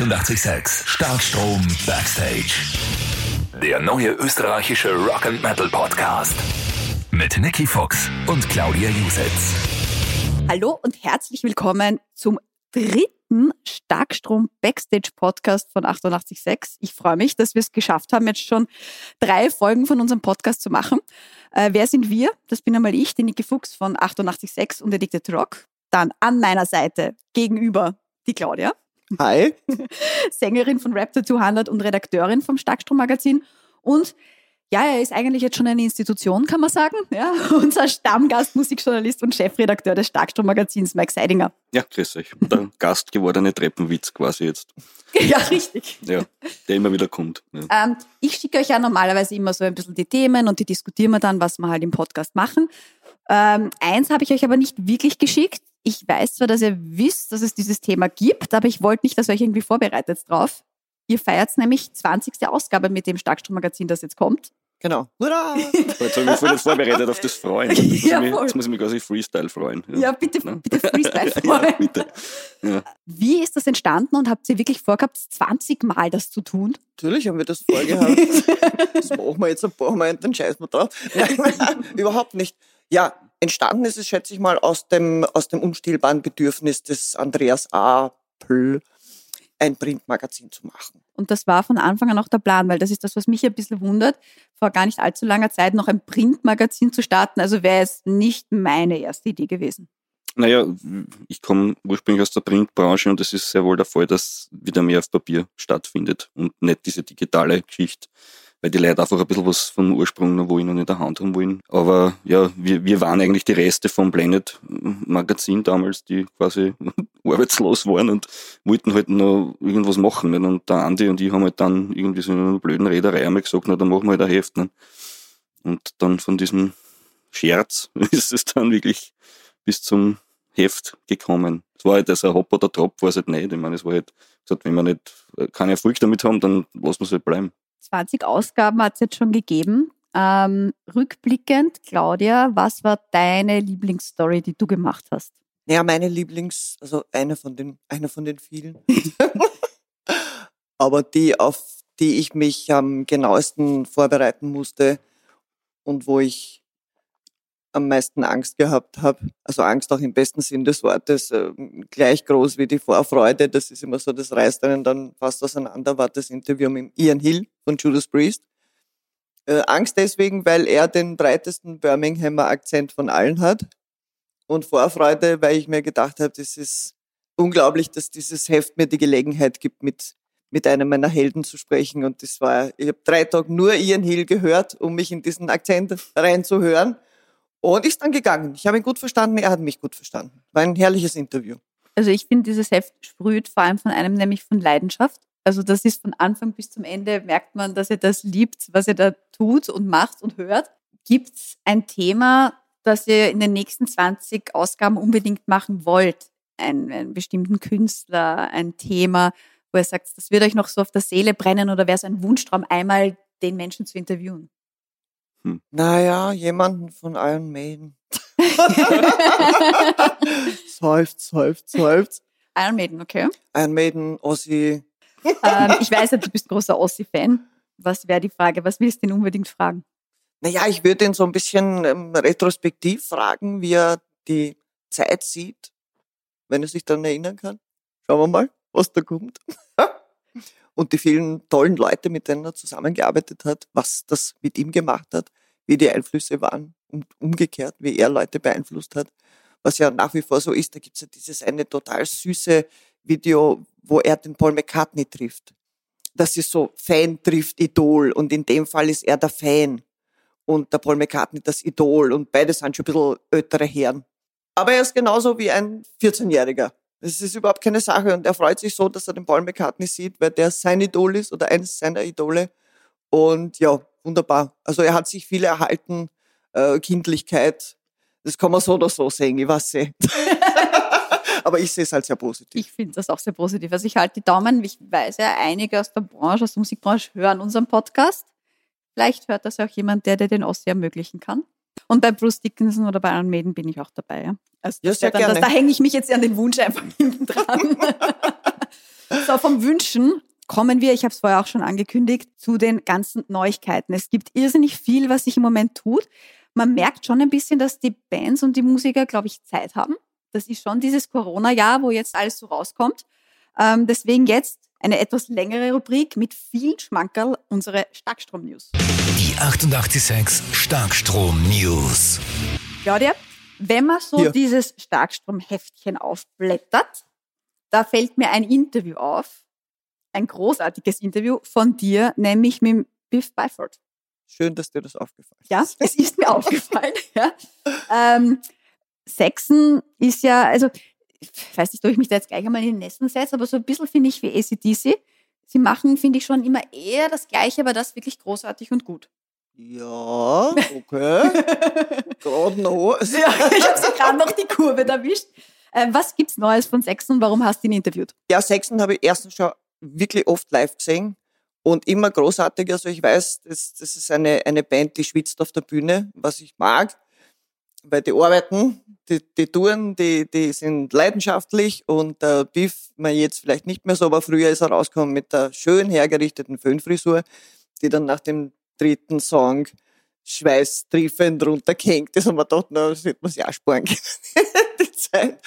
886 Starkstrom Backstage. Der neue österreichische Rock and Metal Podcast mit Nicky Fox und Claudia Jusitz. Hallo und herzlich willkommen zum dritten Starkstrom Backstage Podcast von 886. Ich freue mich, dass wir es geschafft haben, jetzt schon drei Folgen von unserem Podcast zu machen. Äh, wer sind wir? Das bin einmal ich, die Niki Fuchs von 886 und Addicted Rock. Dann an meiner Seite gegenüber die Claudia. Hi. Sängerin von Raptor 200 und Redakteurin vom Starkstrom Magazin. Und ja, er ist eigentlich jetzt schon eine Institution, kann man sagen. Ja, unser Stammgast, Musikjournalist und Chefredakteur des Starkstrom Magazins, Mike Seidinger. Ja, grüß euch. Der Gast gewordene Treppenwitz quasi jetzt. Ja, richtig. Ja, der immer wieder kommt. Ja. Ähm, ich schicke euch ja normalerweise immer so ein bisschen die Themen und die diskutieren wir dann, was wir halt im Podcast machen. Ähm, eins habe ich euch aber nicht wirklich geschickt. Ich weiß zwar, dass ihr wisst, dass es dieses Thema gibt, aber ich wollte nicht, dass ihr euch irgendwie vorbereitet drauf. Ihr feiert nämlich 20. Ausgabe mit dem Starkstrom-Magazin, das jetzt kommt. Genau. Hurra! Jetzt habe ich mich voll vorbereitet auf das Freuen. Jetzt muss, Ja, ich, mich, jetzt muss ich mich quasi Freestyle freuen. Ja, bitte, bitte Freestyle ja, freuen. bitte. Ja. Wie ist das entstanden und habt ihr wirklich vorgehabt, 20 Mal das zu tun? Natürlich haben wir das vorgehabt. das machen wir jetzt ein paar Mal und dann scheißen wir drauf. Überhaupt nicht. Ja, entstanden ist es, schätze ich mal, aus dem, aus dem unstillbaren Bedürfnis des Andreas A. Pl, ein Printmagazin zu machen. Und das war von Anfang an auch der Plan, weil das ist das, was mich ein bisschen wundert, vor gar nicht allzu langer Zeit noch ein Printmagazin zu starten. Also wäre es nicht meine erste Idee gewesen. Naja, ich komme ursprünglich aus der Printbranche und es ist sehr wohl der Fall, dass wieder mehr auf Papier stattfindet und nicht diese digitale Geschichte, weil die Leute einfach ein bisschen was vom Ursprung noch wollen und in der Hand haben wollen. Aber ja, wir, wir waren eigentlich die Reste vom Planet Magazin damals, die quasi arbeitslos waren und wollten halt noch irgendwas machen. Nicht? Und der Andi und ich haben halt dann irgendwie so in einer blöden Rederei einmal gesagt, na, dann machen wir halt ein Heft. Nicht? Und dann von diesem Scherz ist es dann wirklich bis zum Heft gekommen. Es war halt also ein Hopp oder Trop, war es halt nicht. Ich meine, es war halt gesagt, wenn wir nicht äh, keinen Erfolg damit haben, dann lassen wir es halt bleiben. 20 Ausgaben hat es jetzt schon gegeben. Ähm, rückblickend, Claudia, was war deine Lieblingsstory, die du gemacht hast? Ja, meine Lieblings, also eine von den, eine von den vielen. Aber die, auf die ich mich am genauesten vorbereiten musste und wo ich am meisten Angst gehabt habe, also Angst auch im besten Sinn des Wortes, äh, gleich groß wie die Vorfreude, das ist immer so, das reißt einen dann fast auseinander, war das Interview mit Ian Hill von Judas Priest. Äh, Angst deswegen, weil er den breitesten Birminghamer Akzent von allen hat und Vorfreude, weil ich mir gedacht habe, das ist unglaublich, dass dieses Heft mir die Gelegenheit gibt, mit, mit einem meiner Helden zu sprechen. Und das war, ich habe drei Tage nur Ian Hill gehört, um mich in diesen Akzent reinzuhören. Und ist dann gegangen. Ich habe ihn gut verstanden, er hat mich gut verstanden. War ein herrliches Interview. Also ich finde, dieses Heft sprüht vor allem von einem nämlich von Leidenschaft. Also das ist von Anfang bis zum Ende, merkt man, dass ihr das liebt, was ihr da tut und macht und hört. Gibt es ein Thema, das ihr in den nächsten 20 Ausgaben unbedingt machen wollt? Ein, einen bestimmten Künstler, ein Thema, wo ihr sagt, das wird euch noch so auf der Seele brennen oder wäre es ein Wunschtraum, einmal den Menschen zu interviewen? Naja, jemanden von Iron Maiden. seufzt, seufzt, seufzt. Iron Maiden, okay. Iron Maiden, Ozzy. ähm, ich weiß ja, du bist großer Ossi-Fan. Was wäre die Frage? Was willst du denn unbedingt fragen? Naja, ich würde ihn so ein bisschen ähm, retrospektiv fragen, wie er die Zeit sieht, wenn er sich daran erinnern kann. Schauen wir mal, was da kommt. Und die vielen tollen Leute, mit denen er zusammengearbeitet hat, was das mit ihm gemacht hat, wie die Einflüsse waren und umgekehrt, wie er Leute beeinflusst hat. Was ja nach wie vor so ist, da gibt's ja dieses eine total süße Video, wo er den Paul McCartney trifft. Das ist so Fan trifft Idol und in dem Fall ist er der Fan und der Paul McCartney das Idol und beide sind schon ein bisschen ältere Herren. Aber er ist genauso wie ein 14-Jähriger. Das ist überhaupt keine Sache und er freut sich so, dass er den Paul McCartney sieht, weil der sein Idol ist oder eines seiner Idole. Und ja, wunderbar. Also er hat sich viel erhalten, äh, Kindlichkeit. Das kann man so oder so sehen, ich weiß nicht. Aber ich sehe es halt sehr positiv. Ich finde das auch sehr positiv. Also ich halte die Daumen. Ich weiß ja, einige aus der Branche, aus der Musikbranche hören unseren Podcast. Vielleicht hört das auch jemand, der, der den Ossi ermöglichen kann. Und bei Bruce Dickinson oder bei Iron Maiden bin ich auch dabei. Ja? Also Ja, das sehr dann, das, gerne. da hänge ich mich jetzt an den Wunsch einfach hinten dran. so, So, vom Wünschen kommen wir, ich habe es vorher auch schon angekündigt, zu den ganzen Neuigkeiten. Es gibt irrsinnig viel, was sich im Moment tut. Man merkt schon ein bisschen, dass die Bands und die Musiker, glaube ich, Zeit haben. Das ist schon dieses Corona-Jahr, wo jetzt alles so rauskommt. Ähm, deswegen jetzt eine etwas längere Rubrik mit viel Schmankerl, unsere Starkstrom-News. Die 886 Starkstrom-News. Claudia, wenn man so Hier. dieses Starkstrom-Heftchen aufblättert, da fällt mir ein Interview auf, ein großartiges Interview von dir, nämlich mit Biff Byford. Schön, dass dir das aufgefallen ist. Ja, es ist mir aufgefallen. Ja. Ähm, Sexen ist ja, also ich weiß nicht, ob ich mich da jetzt gleich einmal in den Nesten setze, aber so ein bisschen finde ich wie ACDC. Sie machen, finde ich, schon immer eher das Gleiche, aber das wirklich großartig und gut. Ja, okay. Gerade noch. Ja, ich habe so gerade noch die Kurve erwischt. Äh, was gibt's Neues von Sexen und warum hast du ihn interviewt? Ja, Sexen habe ich erstens schon wirklich oft live gesehen und immer großartig. Also ich weiß, das, das ist eine, eine Band, die schwitzt auf der Bühne, was ich mag, weil die arbeiten, die, die touren, die, die sind leidenschaftlich und der Biff, man jetzt vielleicht nicht mehr so, aber früher ist er rausgekommen mit der schön hergerichteten Föhnfrisur, die dann nach dem dritten Song schweißtriefend runtergehängt ist und man dachte, na, das hätte man sich auch sparen können, die Zeit.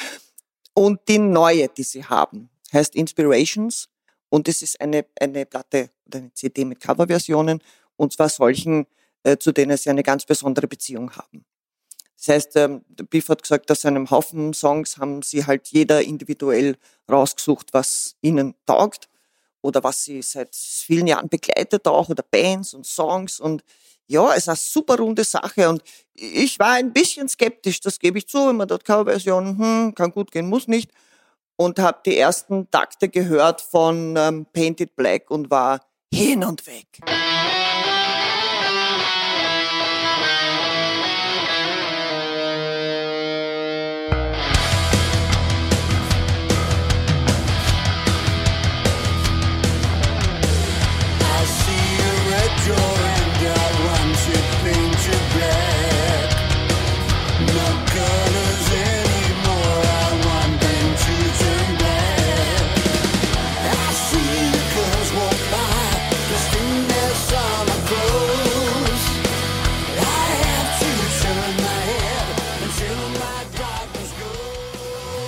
Und die neue, die sie haben, heißt Inspirations und es ist eine, eine Platte oder eine CD mit Coverversionen und zwar solchen, äh, zu denen sie eine ganz besondere Beziehung haben. Das heißt, ähm, Biff hat gesagt, aus einem Haufen Songs haben sie halt jeder individuell rausgesucht, was ihnen taugt oder was sie seit vielen Jahren begleitet auch oder Bands und Songs. Und ja, es ist eine super runde Sache. Und ich war ein bisschen skeptisch, das gebe ich zu, wenn man dort Coverversion, hm, kann gut gehen, muss nicht. Und habe die ersten Takte gehört von ähm, Painted Black und war hin und weg.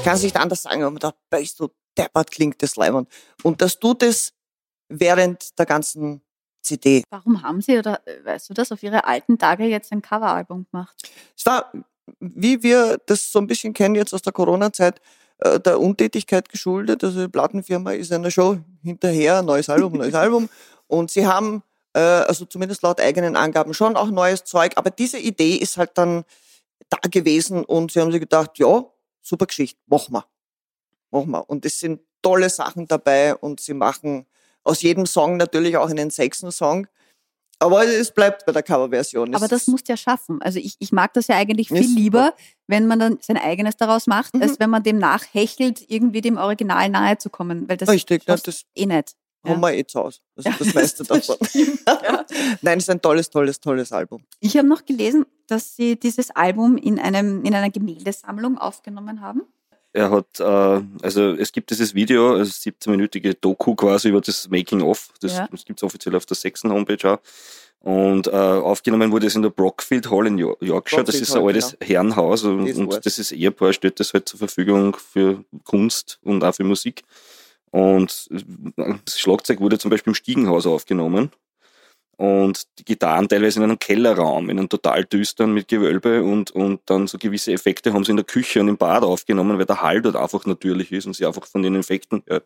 Kann es nicht anders sagen, aber da bist du deppert klingt das leibend. Und das tut es während der ganzen CD. Warum haben Sie, oder äh, weißt du das, auf Ihre alten Tage jetzt ein Coveralbum gemacht? Es war, wie wir das so ein bisschen kennen jetzt aus der Corona-Zeit, äh, der Untätigkeit geschuldet. Also die Plattenfirma ist einer Show hinterher, neues Album, neues Album. Und sie haben, äh, also zumindest laut eigenen Angaben, schon auch neues Zeug. Aber diese Idee ist halt dann da gewesen und sie haben sich gedacht, ja, super Geschichte, machen wir. Machen wir. Und es sind tolle Sachen dabei und sie machen aus jedem Song natürlich auch einen sechsten Song. Aber es bleibt bei der Coverversion. Aber das musst du ja schaffen. Also ich, ich mag das ja eigentlich Ist viel super. lieber, wenn man dann sein eigenes daraus macht, Mhm. als wenn man dem nachhechelt, irgendwie dem Original nahe zu kommen. Weil das Richtig, das- eh nicht. Haben wir eh zu Hause. Also das meiste das davon. ja. Nein, es ist ein tolles, tolles, tolles Album. Ich habe noch gelesen, dass Sie dieses Album in, einem, in einer Gemäldesammlung aufgenommen haben. Er hat, äh, also es gibt dieses Video, also 17-minütige Doku quasi über das Making-of. Das, Ja. das gibt es offiziell auf der sechsten Homepage auch. Und äh, aufgenommen wurde es in der Brockfield Hall in Yo- Yorkshire. das Brockfield ist ein Hall, altes Herrenhaus und, Das und das ist Ehepaar stellt das halt zur Verfügung für Kunst und auch für Musik. Und äh, das Schlagzeug wurde zum Beispiel im Stiegenhaus aufgenommen. Und die Gitarren teilweise in einem Kellerraum, in einem total düsteren mit Gewölbe und, und dann so gewisse Effekte haben sie in der Küche und im Bad aufgenommen, weil der Hall dort einfach natürlich ist und sie einfach von den Effekten, äh,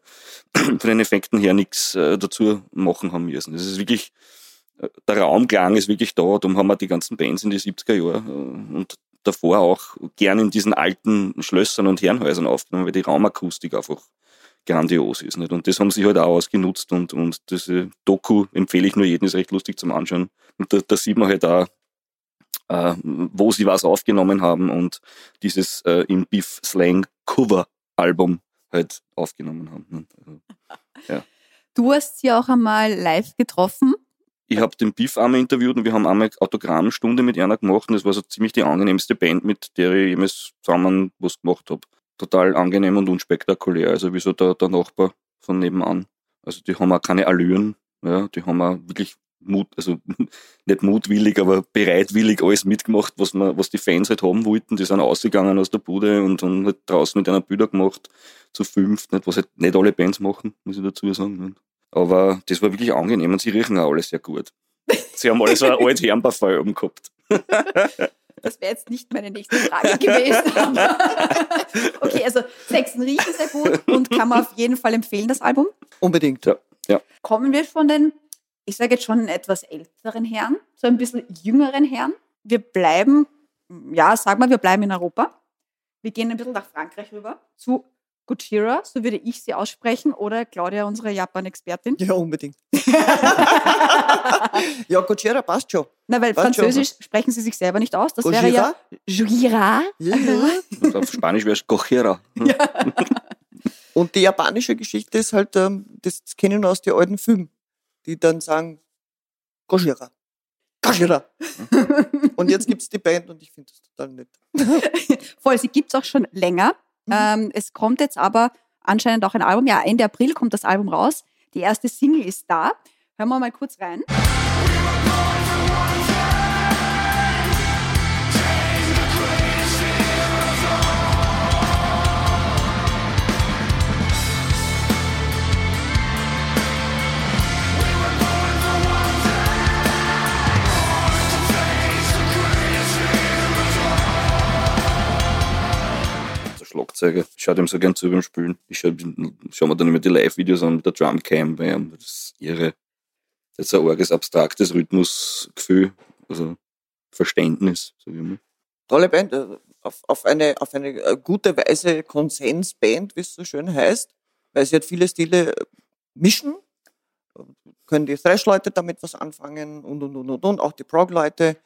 von den Effekten her nichts äh, dazu machen haben müssen. Das ist wirklich, der Raumklang ist wirklich da, darum haben wir die ganzen Bands in die 70er Jahre und davor auch gern in diesen alten Schlössern und Herrenhäusern aufgenommen, weil die Raumakustik einfach grandios ist. Nicht? Und das haben sie halt auch ausgenutzt und, und diese Doku empfehle ich nur jedem, ist recht lustig zum Anschauen. Und da, da sieht man halt auch, äh, wo sie was aufgenommen haben und dieses äh, im Beef Slang Cover Album halt aufgenommen haben. ne? Also, Du hast sie auch einmal live getroffen. ich habe den Beef einmal interviewt und wir haben einmal Autogrammstunde mit einer gemacht und das war so ziemlich die angenehmste Band, mit der ich jemals zusammen was gemacht habe. Total angenehm und unspektakulär, also wie so der, der Nachbar von nebenan. Also die haben auch keine Allüren, ja, die haben auch wirklich Mut, also nicht mutwillig, aber bereitwillig alles mitgemacht, was man, was die Fans halt haben wollten. Die sind ausgegangen aus der Bude und haben halt draußen mit einer Bilder gemacht, zu fünft, nicht, was halt nicht alle Bands machen, muss ich dazu sagen. Aber das war wirklich angenehm und sie riechen auch alle sehr gut. Sie haben alle so ein altes Herrenparfum gehabt. Das wäre jetzt nicht meine nächste Frage gewesen. aber- okay, also Sexen riechen sehr gut und kann man auf jeden Fall empfehlen, das Album. Unbedingt. Ja. Kommen wir von den, ich sage jetzt schon etwas älteren Herren zu ein bisschen jüngeren Herren. Wir bleiben, ja, sag mal, wir bleiben in Europa. Wir gehen ein bisschen nach Frankreich rüber zu Gojira, so würde ich sie aussprechen, oder Claudia, unsere Japan-Expertin. Ja, unbedingt. ja, Gojira passt schon. Na, weil Passt schon. Französisch sprechen sie sich selber nicht aus. Das wäre ja Gojira. Ja, ja. Und auf Spanisch wäre es Cochera. Und die japanische Geschichte ist halt, ähm, das kenne ich nur aus den alten Filmen, die dann sagen, Gojira. Gojira. und jetzt gibt's die Band und ich finde das total nett. Voll, sie gibt es auch schon länger. Mhm. Ähm, es kommt jetzt aber anscheinend auch ein Album. Ja, Ende April kommt das Album raus. Die erste Single ist da. Hören wir mal kurz rein. Schlagzeuger schaut ihm so gern zu beim Spielen. Ich schau, schau mir dann immer die Live-Videos an mit der Drumcam. Das ist irre. Das ist ein arges, abstraktes Rhythmusgefühl, also Verständnis, sag ich mal. Tolle Band, äh, auf, auf, eine, auf eine äh, gute Weise Konsensband, wie es so schön heißt, weil sie halt viele Stile äh, mischen. Können die Thrash-Leute damit was anfangen und, und, und, und, und, auch die Prog-Leute.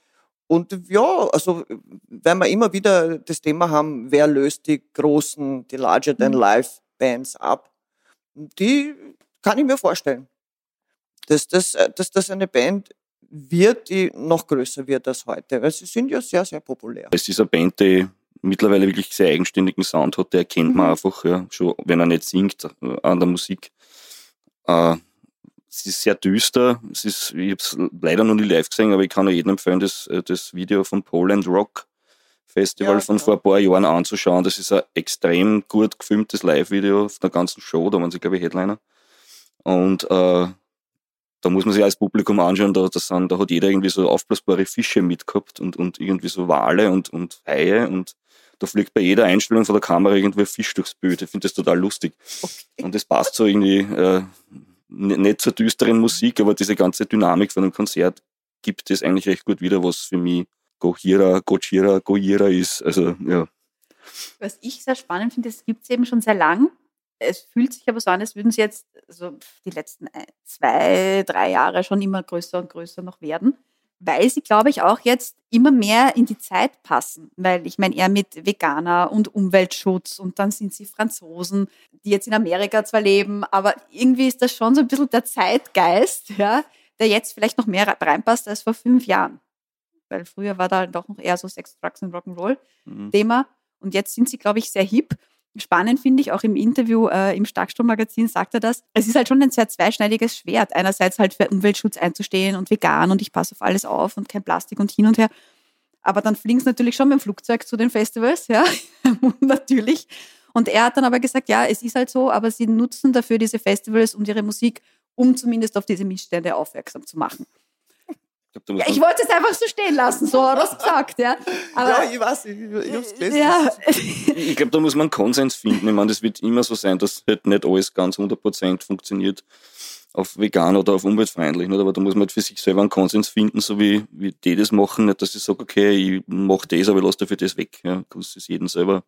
Und ja, also werden wir immer wieder das Thema haben, wer löst die großen, die Larger-than-Life-Bands ab. Die kann ich mir vorstellen, dass das, äh, dass das eine Band wird, die noch größer wird als heute. Weil sie sind ja sehr, sehr populär. Es ist eine Band, die mittlerweile wirklich sehr eigenständigen Sound hat, der erkennt man Mhm. einfach, ja, schon wenn er nicht singt äh, an der Musik. Äh, es ist sehr düster. Es ist, ich habe es leider noch nie live gesehen, aber ich kann nur jedem empfehlen, das, äh, das Video vom Poland Rock Festival Ja, von genau. vor ein paar Jahren anzuschauen. Das ist ein extrem gut gefilmtes Live-Video von der ganzen Show. Da waren sie, glaube ich, Headliner. Und äh, da muss man sich als Publikum anschauen, da, das sind, da hat jeder irgendwie so aufblasbare Fische mitgehabt und, und irgendwie so Wale und, und Haie und da fliegt bei jeder Einstellung von der Kamera irgendwie ein Fisch durchs Bild. Ich finde das total lustig. Und das passt so irgendwie äh, nicht zur düsteren Musik, aber diese ganze Dynamik von einem Konzert gibt es eigentlich recht gut wieder, was für mich Gojira, Gojira, Gojira ist. Also ja, Was ich sehr spannend finde, es gibt es eben schon sehr lang. Es fühlt sich aber so an, als würden sie jetzt also die letzten ein- zwei, drei Jahre schon immer größer und größer noch werden. Weil sie, glaube ich, auch jetzt immer mehr in die Zeit passen. Weil ich meine, eher mit Veganer und Umweltschutz und dann sind sie Franzosen, die jetzt in Amerika zwar leben, aber irgendwie ist das schon so ein bisschen der Zeitgeist, ja, der jetzt vielleicht noch mehr reinpasst als vor fünf Jahren. Weil früher war da doch noch eher so Sex, Drugs und Rock'n'Roll. mhm. Thema. Und jetzt sind sie, glaube ich, sehr hip. Spannend finde ich auch im Interview äh, im Starkstrom-Magazin sagt er das. Es ist halt schon ein sehr zweischneidiges Schwert. Einerseits halt für Umweltschutz einzustehen und vegan und ich passe auf alles auf und kein Plastik und hin und her. Aber dann fliegen sie natürlich schon mit dem Flugzeug zu den Festivals, ja, natürlich. Und er hat dann aber gesagt, ja, es ist halt so, aber sie nutzen dafür diese Festivals und ihre Musik, um zumindest auf diese Missstände aufmerksam zu machen. Ich glaub, Ja, ich wollte es einfach so stehen lassen, so hat er es gesagt, ja. Aber, ja, ich weiß, ich, ich hab's gelesen. ja, Ich glaube, da muss man einen Konsens finden. Ich meine, das wird immer so sein, dass halt nicht alles ganz 100% funktioniert auf vegan oder auf umweltfreundlich. Nicht? Aber da muss man halt für sich selber einen Konsens finden, so wie, wie die das machen. Nicht, dass ich sage, okay, ich mache das, aber ich lasse dafür das weg. Ja, das ist jedem selber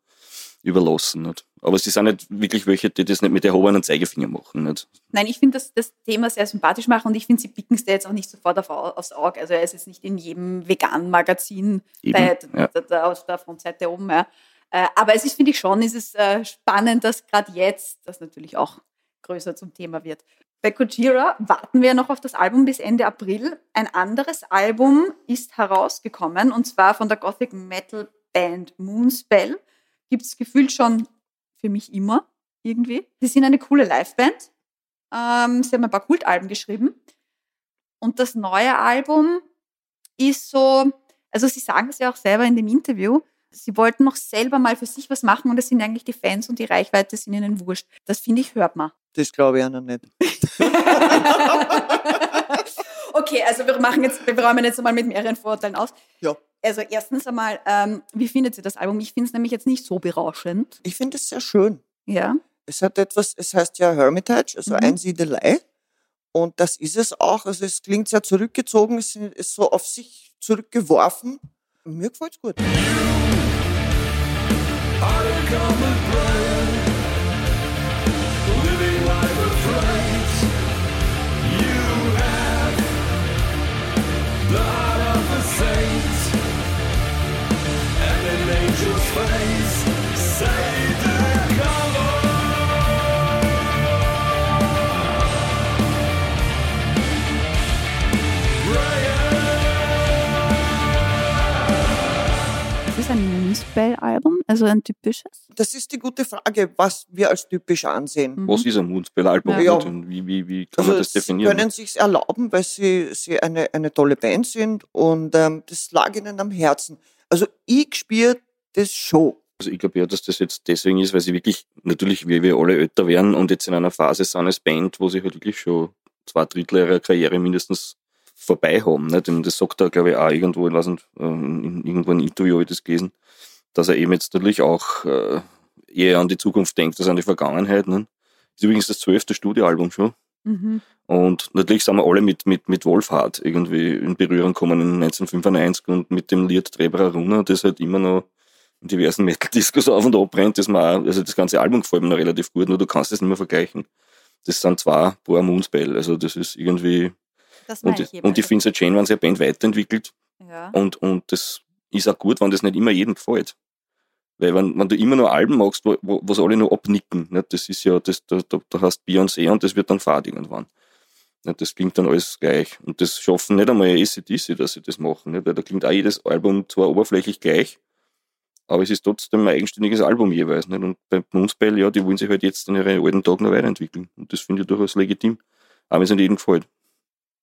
überlassen. Nicht? Aber sie sind nicht wirklich welche, die das nicht mit erhobenen Zeigefinger machen. Nicht? Nein, ich finde das, das Thema sehr sympathisch machen und ich finde, sie picken es da jetzt auch nicht sofort auf, aufs Auge. Also er ist jetzt nicht in jedem veganen Magazin bei, ja. da, da, auf der Frontseite oben. Ja. Äh, aber es ist, finde ich schon, ist es äh, spannend, dass gerade jetzt das natürlich auch größer zum Thema wird. Bei Kojira warten wir noch auf das Album bis Ende April. Ein anderes Album ist herausgekommen und zwar von der Gothic Metal Band Moonspell. Gibt es gefühlt schon für mich immer irgendwie. Sie sind eine coole Liveband. Ähm, sie haben ein paar Kultalben geschrieben. Und das neue Album ist so, also sie sagen es ja auch selber in dem Interview, sie wollten noch selber mal für sich was machen und es sind eigentlich die Fans und die Reichweite sind ihnen wurscht. Das finde ich, hört man. Das glaube ich auch noch nicht. okay, also wir machen jetzt, wir räumen jetzt mal mit mehreren Vorurteilen aus. Ja. Also erstens einmal, ähm, wie findet ihr das Album? Ich finde es nämlich jetzt nicht so berauschend. Ich finde es sehr schön. Ja. Es hat etwas, es heißt ja Hermitage, also Mhm. Einsiedelei. Und das ist es auch. Also es klingt sehr zurückgezogen, es ist so auf sich zurückgeworfen. Mir gefällt's gut. Das Moonspell-Album, also ein typisches. Das ist die gute Frage, was wir als typisch ansehen. Mhm. Was ist ein Moonspell-Album? Ja. Und wie, wie, wie kann man Also das sie definieren? können sich erlauben, weil sie, sie eine, eine tolle Band sind und ähm, das lag ihnen am Herzen. Also ich spüre das schon. Also ich glaube ja, dass das jetzt deswegen ist, weil sie wirklich, natürlich, wie wir alle älter werden und jetzt in einer Phase sind als Band, wo sie halt wirklich schon zwei Drittel ihrer Karriere mindestens vorbei haben. Nicht? Und das sagt er, glaube ich, auch irgendwo, ich weiß nicht, ähm, in, irgendwo ein Interview habe ich das gelesen, dass er eben jetzt natürlich auch äh, eher an die Zukunft denkt als an die Vergangenheit. Ne? Ist übrigens das zwölfte Studioalbum schon. Mhm. Und natürlich sind wir alle mit, mit, mit Wolfhard irgendwie in Berührung gekommen in 1995 und mit dem Lied Trebra Runa, das halt immer noch in diversen Metal-Discos auf und ab brennt, das also das ganze Album gefällt mir noch relativ gut, nur du kannst es nicht mehr vergleichen. Das sind zwei Paar Moonspell, also das ist irgendwie, Das und, ich und ich finde es Jane, wenn sie eine Band weiterentwickelt ja. und, und das ist auch gut, wenn das nicht immer jedem gefällt. Weil wenn, wenn du immer nur Alben machst, wo, wo, was alle nur abnicken, nicht? das ist ja, das, da, da, da hast Beyoncé und das wird dann fad irgendwann. Nicht? Das klingt dann alles gleich. Und das schaffen nicht einmal ACDC, dass sie das machen. Nicht? Weil da klingt auch jedes Album zwar oberflächlich gleich, aber es ist trotzdem ein eigenständiges Album jeweils. Nicht? Und bei Moonspell, ja, die wollen sich halt jetzt in ihren alten Tagen noch weiterentwickeln. Und das finde ich durchaus legitim. Wenn es nicht jedem gefällt.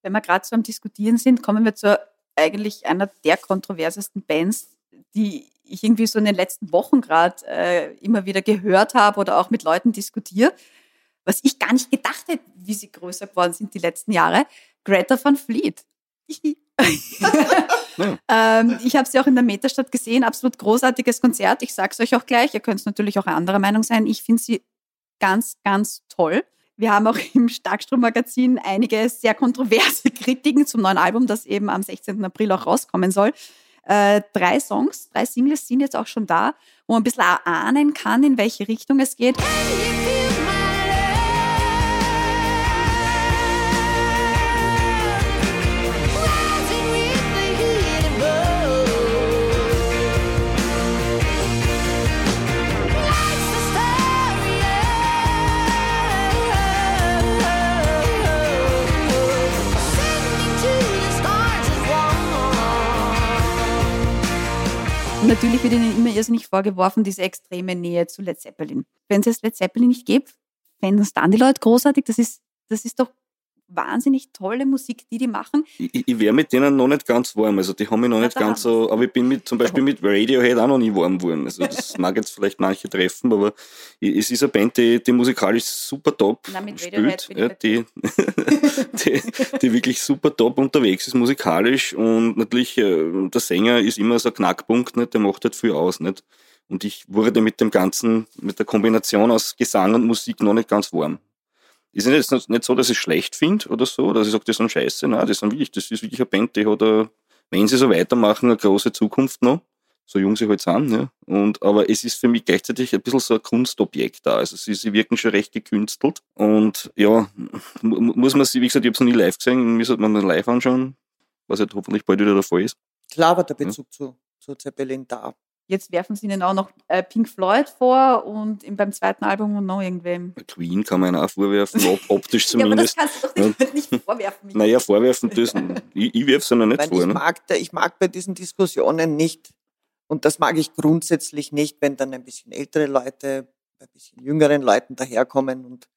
Wenn wir gerade so am Diskutieren sind, kommen wir zu eigentlich einer der kontroversesten Bands, die ich irgendwie so in den letzten Wochen gerade äh, immer wieder gehört habe oder auch mit Leuten diskutiere. Was ich gar nicht gedacht hätte, wie sie größer geworden sind die letzten Jahre. Greta van Fleet. ähm, ich habe sie auch in der Metastadt gesehen, absolut großartiges Konzert. Ich sage es euch auch gleich, ihr könnt natürlich auch anderer Meinung sein. Ich finde sie ganz, ganz toll. Wir haben auch im Starkstrom-Magazin einige sehr kontroverse Kritiken zum neuen Album, das eben am 16. April auch rauskommen soll. Äh, drei Songs, drei Singles sind jetzt auch schon da, wo man ein bisschen ahnen kann, in welche Richtung es geht. Und natürlich wird ihnen immer irrsinnig vorgeworfen, diese extreme Nähe zu Led Zeppelin. Wenn es jetzt Led Zeppelin nicht gibt, fänden es dann die Leute großartig. Das ist, das ist doch wahnsinnig tolle Musik, die die machen. Ich, ich, wäre mit denen noch nicht ganz warm. Also die haben mich noch Ja, nicht ganz so, aber ich bin mit zum Beispiel mit Radiohead auch noch nie warm geworden. Also das mag jetzt vielleicht manche treffen, aber es ist eine Band, die, die musikalisch super top Radiohead spielt, ja, die, die, die wirklich super top unterwegs ist musikalisch und natürlich äh, der Sänger ist immer so ein Knackpunkt, nicht? der macht halt viel aus. Nicht? Und ich wurde mit dem Ganzen, mit der Kombination aus Gesang und Musik noch nicht ganz warm. Ist ja jetzt nicht so, dass ich es schlecht finde oder so, dass ich sage, das sind scheiße. Nein, das, sind wirklich, das ist wirklich eine Band, die hat, eine, wenn sie so weitermachen, eine große Zukunft noch. So jung sie halt sind. Ja. Und, aber es ist für mich gleichzeitig ein bisschen so ein Kunstobjekt da. Also sie, sie wirken schon recht gekünstelt. Und ja, mu- mu- muss man sie, wie gesagt, ich habe es noch nie live gesehen, mir sollte man mal live anschauen, was halt hoffentlich bald wieder der Fall ist. Klar war der Bezug zu, zu Zeppelin da. Jetzt werfen sie ihnen auch noch äh, Pink Floyd vor und im, beim zweiten Album und noch irgendwem. Queen kann man ihnen auch vorwerfen, op optisch Ja, aber das zumindest. kannst du doch Leuten nicht vorwerfen. Naja, vorwerfen, das, ich, ich werfe es ihnen nicht Nein, vor. ich, Ne? mag, ich mag bei diesen Diskussionen nicht, und das mag ich grundsätzlich nicht, wenn dann ein bisschen ältere Leute bei ein bisschen jüngeren Leuten daherkommen und,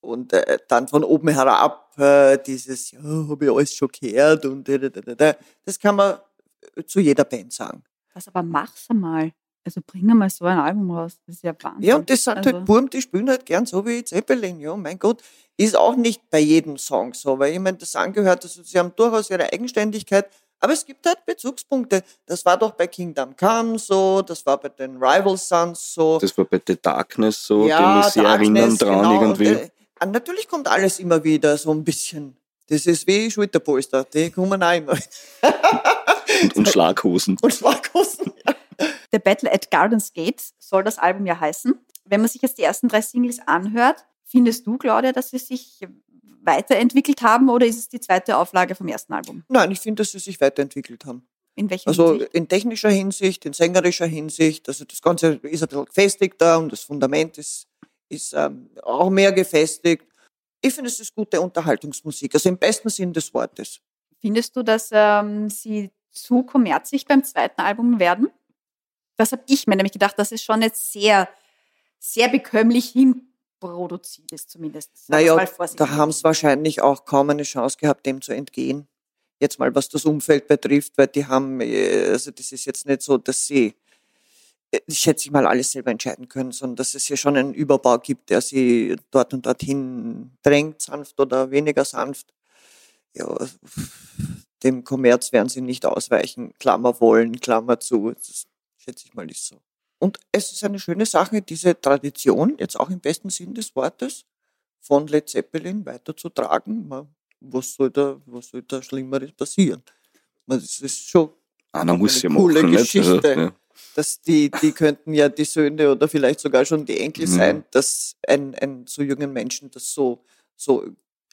und äh, dann von oben herab äh, dieses, ja, habe ich alles schon gehört und da, da, da, da, da. das kann man äh, zu jeder Band sagen. Was aber mach's einmal. Also bring einmal so ein Album raus. Das ist ja Wahnsinn. Ja, und das sind also, halt Burm, die spielen halt gern so wie Zeppelin, ja, mein Gott. Ist auch nicht bei jedem Song so, weil ich meine, das angehört, also sie haben durchaus ihre Eigenständigkeit, aber es gibt halt Bezugspunkte. Das war doch bei Kingdom Come so, das war bei den Rival Sons so. Das war bei The Darkness so, ja, die mich sehr Darkness, erinnern dran genau. irgendwie. Und, äh, natürlich kommt alles immer wieder so ein bisschen. Das ist wie Schulterpolster, die kommen auch immer. und, und Schlaghosen. Und Schlaghosen, ja. The Battle at Gardens Gate soll das Album ja heißen. Wenn man sich jetzt die ersten drei Singles anhört, findest du, Claudia, dass sie sich weiterentwickelt haben oder ist es die zweite Auflage vom ersten Album? Nein, ich finde, dass sie sich weiterentwickelt haben. In welcher Also Hinsicht? in technischer Hinsicht, in sängerischer Hinsicht, also das Ganze ist ein bisschen gefestigter und das Fundament ist, ist ähm, auch mehr gefestigt. Ich finde, es ist gute Unterhaltungsmusik, also im besten Sinn des Wortes. Findest du, dass ähm, sie zu kommerzig beim zweiten Album werden? Das habe ich mir nämlich gedacht, dass es schon jetzt sehr, sehr bekömmlich hinproduziert ist, zumindest. Naja, da haben es wahrscheinlich auch kaum eine Chance gehabt, dem zu entgehen. Jetzt mal, was das Umfeld betrifft, weil die haben, äh, also das ist jetzt nicht so, dass sie, äh, schätze ich mal, alles selber entscheiden können, sondern dass es hier schon einen Überbau gibt, der sie dort und dorthin drängt, sanft oder weniger sanft. Ja, dem Kommerz werden sie nicht ausweichen. Klammer wollen, Klammer zu. Das schätze ich mal ist so. Und es ist eine schöne Sache, diese Tradition, jetzt auch im besten Sinn des Wortes, von Led Zeppelin weiterzutragen. Was soll da, was soll da Schlimmeres passieren? Das ist schon, muss ja Eine coole machen. Also, Geschichte. ja. dass die, die könnten ja die Söhne oder vielleicht sogar schon die Enkel Mhm. sein, dass ein, ein so jungen Menschen das so, so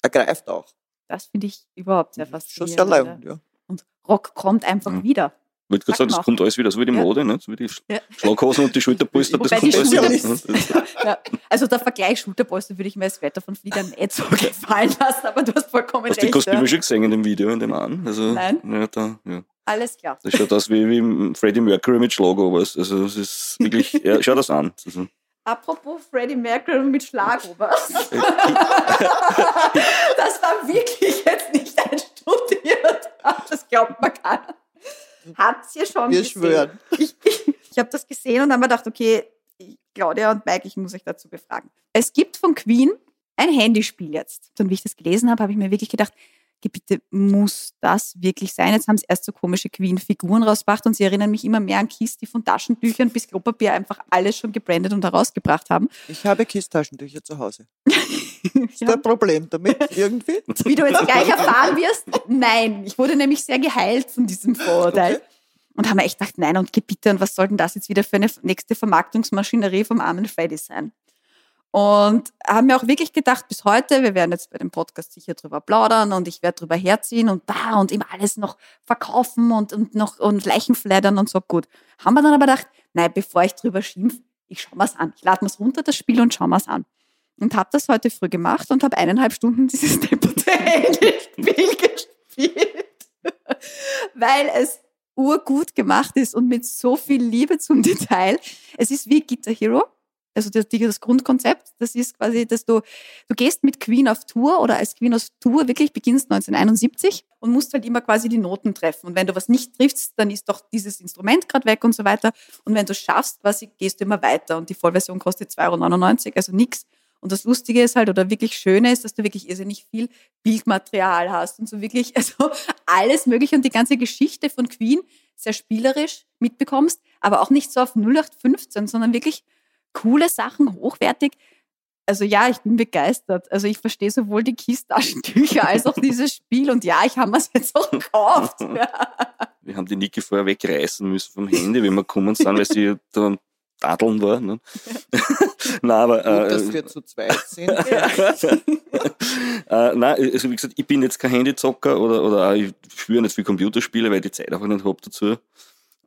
ergreift auch. Das finde ich überhaupt sehr Schon faszinierend. sehr leibend, ja. Und Rock kommt einfach Mhm. wieder. Ich wollte gerade sagen, Sag das kommt alles wieder, so wie die Ja. Mode, nicht? so wie die Sch- Ja. Schlaghosen und die Schulterpolster, das kommt alles wieder. Schulter- Ja, also der Vergleich Schulterpolster würde ich mir als Wetter von Flieder nicht so gefallen lassen, aber du hast vollkommen Hast du die recht. Kostüme Ja. schon gesehen in dem Video, in dem an? Also, Nein. Ja, da, ja. Alles klar. Das schaut aus wie, wie Freddie Mercury mit Schlagobers. Also, es ist wirklich, ja, schau das an. Also, Apropos Freddie Mercury mit Schlagobers. das war wirklich jetzt nicht einstudiert. Das glaubt man keiner. Hat's ihr schon Wir gesehen. schwören. Ich, ich, ich habe das gesehen und habe mir gedacht, okay, Claudia und Mike, ich muss euch dazu befragen. Es gibt von Queen ein Handyspiel jetzt. Und wie ich das gelesen habe, habe ich mir wirklich gedacht, geh bitte, muss das wirklich sein? Jetzt haben sie erst so komische Queen-Figuren rausgebracht und sie erinnern mich immer mehr an Kiss, die von Taschentüchern bis Klopapier einfach alles schon gebrandet und herausgebracht haben. Ich habe Kisstaschentücher zu Hause. Ist da ein Problem damit irgendwie? Wie du jetzt gleich erfahren wirst, nein. Ich wurde nämlich sehr geheilt von diesem Vorurteil. Okay. Und haben mir echt gedacht, nein, und Gebiete, und was soll denn das jetzt wieder für eine nächste Vermarktungsmaschinerie vom armen Freddy sein? Und haben mir auch wirklich gedacht, bis heute, wir werden jetzt bei dem Podcast sicher drüber plaudern und ich werde drüber herziehen und da und ihm alles noch verkaufen und, und noch und Leichen fleddern und so gut. Haben wir dann aber gedacht, nein, bevor ich drüber schimpf, ich schau mir's an. Ich lade mir's runter, das Spiel, und schau mir's an. Und habe das heute früh gemacht und habe eineinhalb Stunden dieses depperte Handyspiel gespielt. Weil es urgut gemacht ist und mit so viel Liebe zum Detail. Es ist wie Guitar Hero. Also das, das Grundkonzept, das ist quasi, dass du, du gehst mit Queen auf Tour oder als Queen auf Tour wirklich beginnst 1971 und musst halt immer quasi die Noten treffen. Und wenn du was nicht triffst, dann ist doch dieses Instrument gerade weg und so weiter. Und wenn du schaffst, quasi gehst du immer weiter und die Vollversion kostet 2,99 Euro, also nix. Und das Lustige ist halt, oder wirklich Schöne ist, dass du wirklich irrsinnig viel Bildmaterial hast und so wirklich, also alles mögliche und die ganze Geschichte von Queen sehr spielerisch mitbekommst, aber auch nicht so auf 0815, sondern wirklich coole Sachen, hochwertig. Also ja, ich bin begeistert. Also ich verstehe sowohl die Kies-Taschentücher als auch dieses Spiel und ja, ich habe mir es jetzt auch gekauft. Wir haben die Niki vorher wegreißen müssen vom Handy, wenn wir gekommen sind, weil sie da am Tadeln war. Ne? Nein, aber Gut, äh, dass wir zu zweit sind. äh, nein, also wie gesagt, ich bin jetzt kein Handyzocker oder, oder auch, ich spüre nicht viel Computerspiele, weil ich die Zeit einfach nicht hab dazu.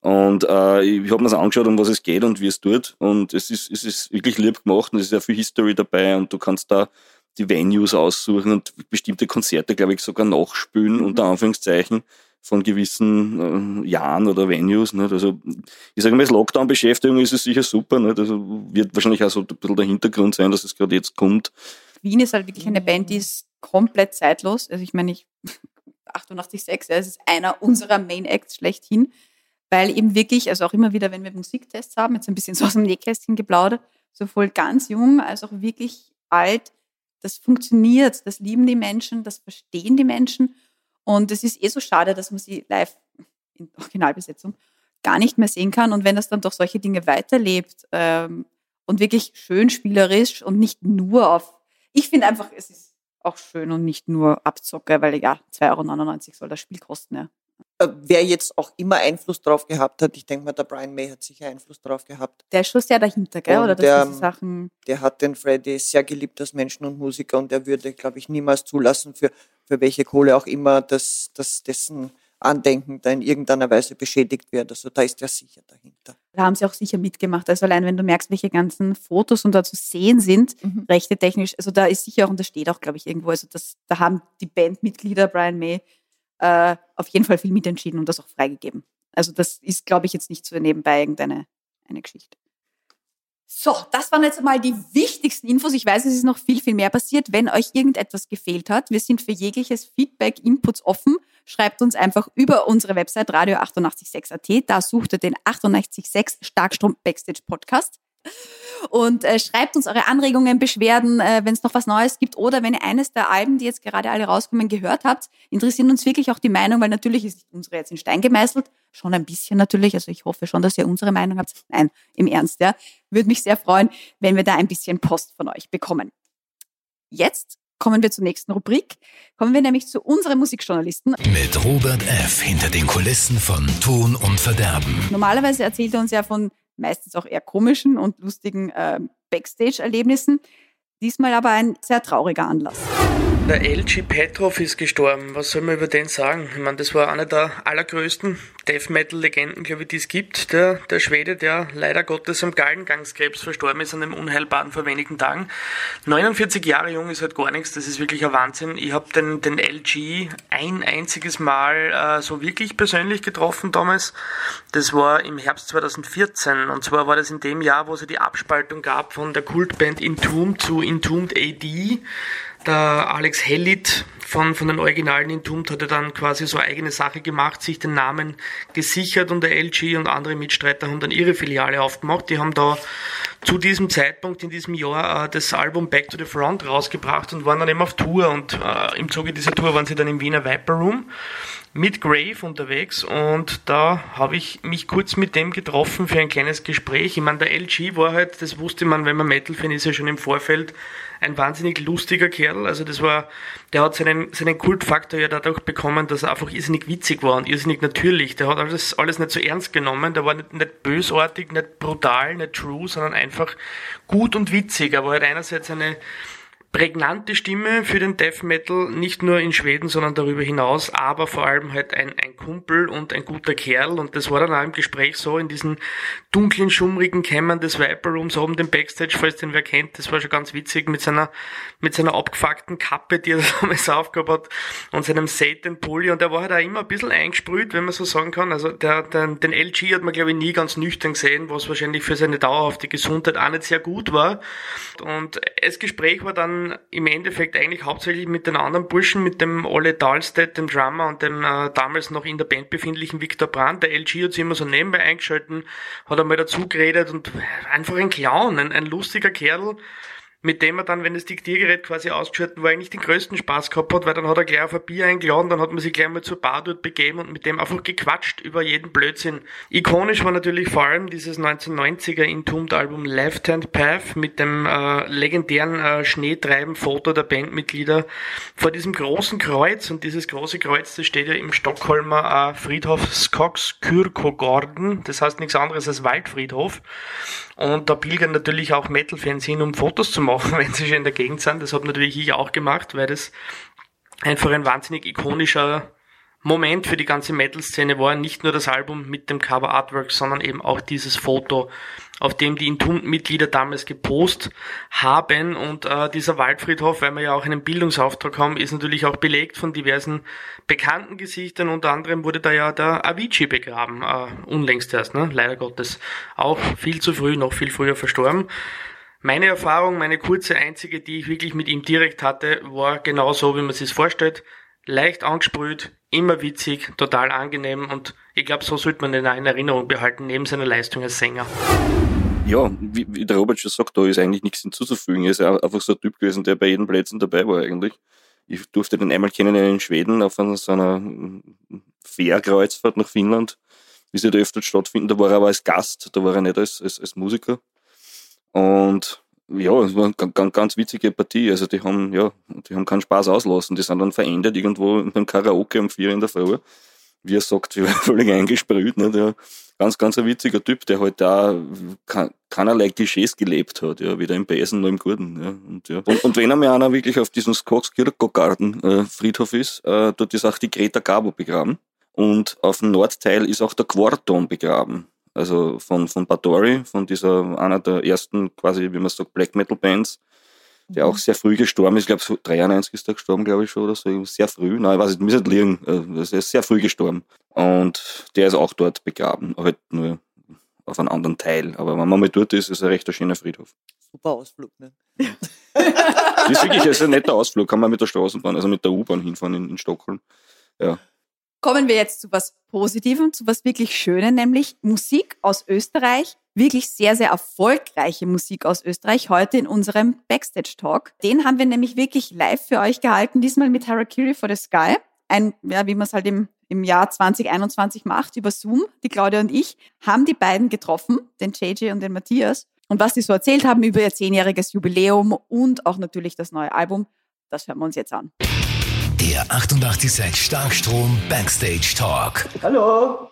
Und äh, ich habe mir das angeschaut, um was es geht und wie es tut. Und es ist, es ist wirklich lieb gemacht und es ist ja viel History dabei und du kannst da die Venues aussuchen und bestimmte Konzerte, glaube ich, sogar nachspülen, unter Anführungszeichen, von gewissen äh, Jahren oder Venues. Nicht? Also ich sage mal, als Lockdown-Beschäftigung ist es sicher super. Nicht? Also wird wahrscheinlich auch so ein bisschen der Hintergrund sein, dass es gerade jetzt kommt. Queen ist halt wirklich eine Band, die ist komplett zeitlos. Also ich meine, ich 88,6, ja, es ist einer unserer Main Acts schlechthin, weil eben wirklich, also auch immer wieder, wenn wir Musiktests haben, jetzt ein bisschen so aus dem Nähkästchen geplaudert, sowohl ganz jung als auch wirklich alt, das funktioniert, das lieben die Menschen, das verstehen die Menschen und es ist eh so schade, dass man sie live in Originalbesetzung gar nicht mehr sehen kann und wenn das dann doch solche Dinge weiterlebt ähm, und wirklich schön spielerisch und nicht nur auf, ich finde einfach, es ist auch schön und nicht nur Abzocke, weil ja, 2,99 Euro soll das Spiel kosten, ja. Äh, Wer jetzt auch immer Einfluss drauf gehabt hat, ich denke mal, der Brian May hat sicher Einfluss drauf gehabt. Der ist schon sehr dahinter, gell? Und Oder dass der- diese Sachen, Der hat den Freddy sehr geliebt als Menschen und Musiker und er würde, glaube ich, niemals zulassen, für, für welche Kohle auch immer, dass, dass dessen Andenken da in irgendeiner Weise beschädigt wird. Also da ist er sicher dahinter. da haben sie auch sicher mitgemacht. Also allein wenn du merkst, welche ganzen Fotos und da zu sehen sind, Mhm. rechte technisch, also da ist sicher auch, und das steht auch, glaube ich, irgendwo, also das, da haben die Bandmitglieder Brian May äh, auf jeden Fall viel mitentschieden und das auch freigegeben. Also das ist, glaube ich, jetzt nicht so nebenbei irgendeine eine Geschichte. So, das waren jetzt mal die wichtigsten Infos. Ich weiß, es ist noch viel, viel mehr passiert. Wenn euch irgendetwas gefehlt hat, wir sind für jegliches Feedback, Inputs offen. Schreibt uns einfach über unsere Website radio886.at. Da sucht ihr den 886 Starkstrom Backstage Podcast. Und äh, schreibt uns eure Anregungen, Beschwerden, äh, wenn es noch was Neues gibt oder wenn ihr eines der Alben, die jetzt gerade alle rauskommen, gehört habt, interessieren uns wirklich auch die Meinung, weil natürlich ist unsere jetzt in Stein gemeißelt, schon ein bisschen natürlich, also ich hoffe schon, dass ihr unsere Meinung habt. Nein, im Ernst, ja. Würde mich sehr freuen, wenn wir da ein bisschen Post von euch bekommen. Jetzt kommen wir zur nächsten Rubrik. Kommen wir nämlich zu unseren Musikjournalisten. Mit Robert F. hinter den Kulissen von Ton und Verderben. Normalerweise erzählt er uns ja von meistens auch eher komischen und lustigen äh, Backstage-Erlebnissen. Diesmal aber ein sehr trauriger Anlass. Der LG Petrov ist gestorben. Was soll man über den sagen? Ich meine, das war einer der allergrößten Death Metal Legenden, glaube ich, die es gibt. Der, der Schwede, der leider Gottes am Gallengangskrebs verstorben ist an einem unheilbaren vor wenigen Tagen. 49 Jahre jung ist halt gar nichts. Das ist wirklich ein Wahnsinn. Ich habe den, den LG ein einziges Mal äh, so wirklich persönlich getroffen damals. Das war im Herbst 2014. Und zwar war das in dem Jahr, wo es ja die Abspaltung gab von der Kultband Entombed zu Entombed AD. Der Alex Hellit von, von den Originalen Entombed hatte dann quasi so eigene Sache gemacht, sich den Namen gesichert und der LG und andere Mitstreiter haben dann ihre Filiale aufgemacht. Die haben da zu diesem Zeitpunkt in diesem Jahr äh, das Album Back to the Front rausgebracht und waren dann eben auf Tour und äh, im Zuge dieser Tour waren sie dann im Wiener Viper Room mit Grave unterwegs und da habe ich mich kurz mit dem getroffen für ein kleines Gespräch. Ich meine, der LG war halt, das wusste man, wenn man Metal-Fan ist, ja schon im Vorfeld ein wahnsinnig lustiger Kerl. Also das war, der hat seinen, seinen Kultfaktor ja dadurch bekommen, dass er einfach irrsinnig witzig war und irrsinnig natürlich. Der hat alles, alles nicht so ernst genommen. Der war nicht, nicht bösartig, nicht brutal, nicht true, sondern einfach gut und witzig. Er war halt einerseits eine prägnante Stimme für den Death Metal, nicht nur in Schweden, sondern darüber hinaus, aber vor allem halt ein, ein Kumpel und ein guter Kerl. Und das war dann auch im Gespräch so, in diesen dunklen, schummrigen Kämmern des Viper Rooms oben den Backstage, falls den wer kennt, das war schon ganz witzig, mit seiner, mit seiner abgefuckten Kappe, die er damals aufgehabt hat und seinem Satan Pulli. Und der war halt auch immer ein bisschen eingesprüht, wenn man so sagen kann, also der, der, den LG hat man glaube ich nie ganz nüchtern gesehen, was wahrscheinlich für seine dauerhafte Gesundheit auch nicht sehr gut war. Und das Gespräch war dann im Endeffekt eigentlich hauptsächlich mit den anderen Burschen, mit dem Ole Dahlstedt, dem Drummer und dem äh, damals noch in der Band befindlichen Viktor Brandt. Der LG hat sich immer so nebenbei eingeschalten, hat einmal dazu geredet und einfach ein Clown, ein, ein lustiger Kerl, mit dem er dann, wenn das Diktiergerät quasi ausgeschaltet war, eigentlich den größten Spaß gehabt hat, weil dann hat er gleich auf ein Bier eingeladen, dann hat man sich gleich mal zur Bar dort begeben und mit dem einfach gequatscht über jeden Blödsinn. Ikonisch war natürlich vor allem dieses 1990er Entombed-Album Left Hand Path mit dem äh, legendären äh, Schneetreiben-Foto der Bandmitglieder vor diesem großen Kreuz und dieses große Kreuz, das steht ja im Stockholmer äh, Friedhof Skogskyrkogården, das heißt nichts anderes als Waldfriedhof. Und da pilgern natürlich auch Metal-Fans hin, um Fotos zu machen, wenn sie schon in der Gegend sind. Das habe natürlich ich auch gemacht, weil das einfach ein wahnsinnig ikonischer Moment für die ganze Metal-Szene war. Nicht nur das Album mit dem Cover-Artwork, sondern eben auch dieses Foto, auf dem die Intum-Mitglieder damals gepost haben. Und äh, dieser Waldfriedhof, weil wir ja auch einen Bildungsauftrag haben, ist natürlich auch belegt von diversen bekannten Gesichtern. Unter anderem wurde da ja der Avicii begraben, äh, unlängst erst, ne? leider Gottes. Auch viel zu früh, noch viel früher verstorben. Meine Erfahrung, meine kurze einzige, die ich wirklich mit ihm direkt hatte, war genau so, wie man sich vorstellt. Leicht angesprüht, immer witzig, total angenehm und ich glaube, so sollte man ihn auch in Erinnerung behalten, neben seiner Leistung als Sänger. Ja, wie, wie der Robert schon sagt, da ist eigentlich nichts hinzuzufügen. Er ist einfach so ein Typ gewesen, der bei jedem Plätzen dabei war eigentlich. Ich durfte den einmal kennen in Schweden auf einer, so einer Fährkreuzfahrt nach Finnland, wie sie da öfter stattfinden. Da war er aber als Gast, da war er nicht als, als, als Musiker. Und ja, es war eine ganz, ganz witzige Partie. Also die haben, ja, die haben keinen Spaß auslassen. Die sind dann verendet irgendwo beim Karaoke um vier in der Früh. Wie er sagt, wir waren völlig eingesprüht. Ne? Der, ganz, ganz ein witziger Typ, der halt da keinerlei Klischees gelebt hat, ja, weder im Besen noch im Guten. Ja. Und, ja. und, und wenn einmal einer wirklich auf diesem Skogskirkgarten äh, Friedhof ist, äh, dort ist auch die Greta Garbo begraben. Und auf dem Nordteil ist auch der Quarton begraben also von, von Batori, von dieser, einer der ersten quasi, wie man sagt, Black Metal Bands, der auch sehr früh gestorben ist, ich glaube, so 93 ist er gestorben, glaube ich schon, oder so, sehr früh, nein, ich weiß nicht, muss nicht liegen, er ist sehr früh gestorben. Und der ist auch dort begraben, halt nur auf einem anderen Teil. Aber wenn man mal dort ist, ist er recht ein schöner Friedhof. Super Ausflug, ne? Das ist wirklich das ist ein netter Ausflug, kann man mit der Straßenbahn, also mit der U-Bahn hinfahren in, in Stockholm. Ja. Kommen wir jetzt zu was Positivem, zu was wirklich Schönem, nämlich Musik aus Österreich. Wirklich sehr, sehr erfolgreiche Musik aus Österreich heute in unserem Backstage Talk. Den haben wir nämlich wirklich live für euch gehalten, diesmal mit Harakiri for the Sky. Ein, ja, wie man es halt im, im Jahr 2021 macht, über Zoom. Die Claudia und ich haben die beiden getroffen, den JJ und den Matthias. Und was die so erzählt haben über ihr zehnjähriges Jubiläum und auch natürlich das neue Album, das hören wir uns jetzt an. Der 886 Starkstrom Backstage Talk. Hallo.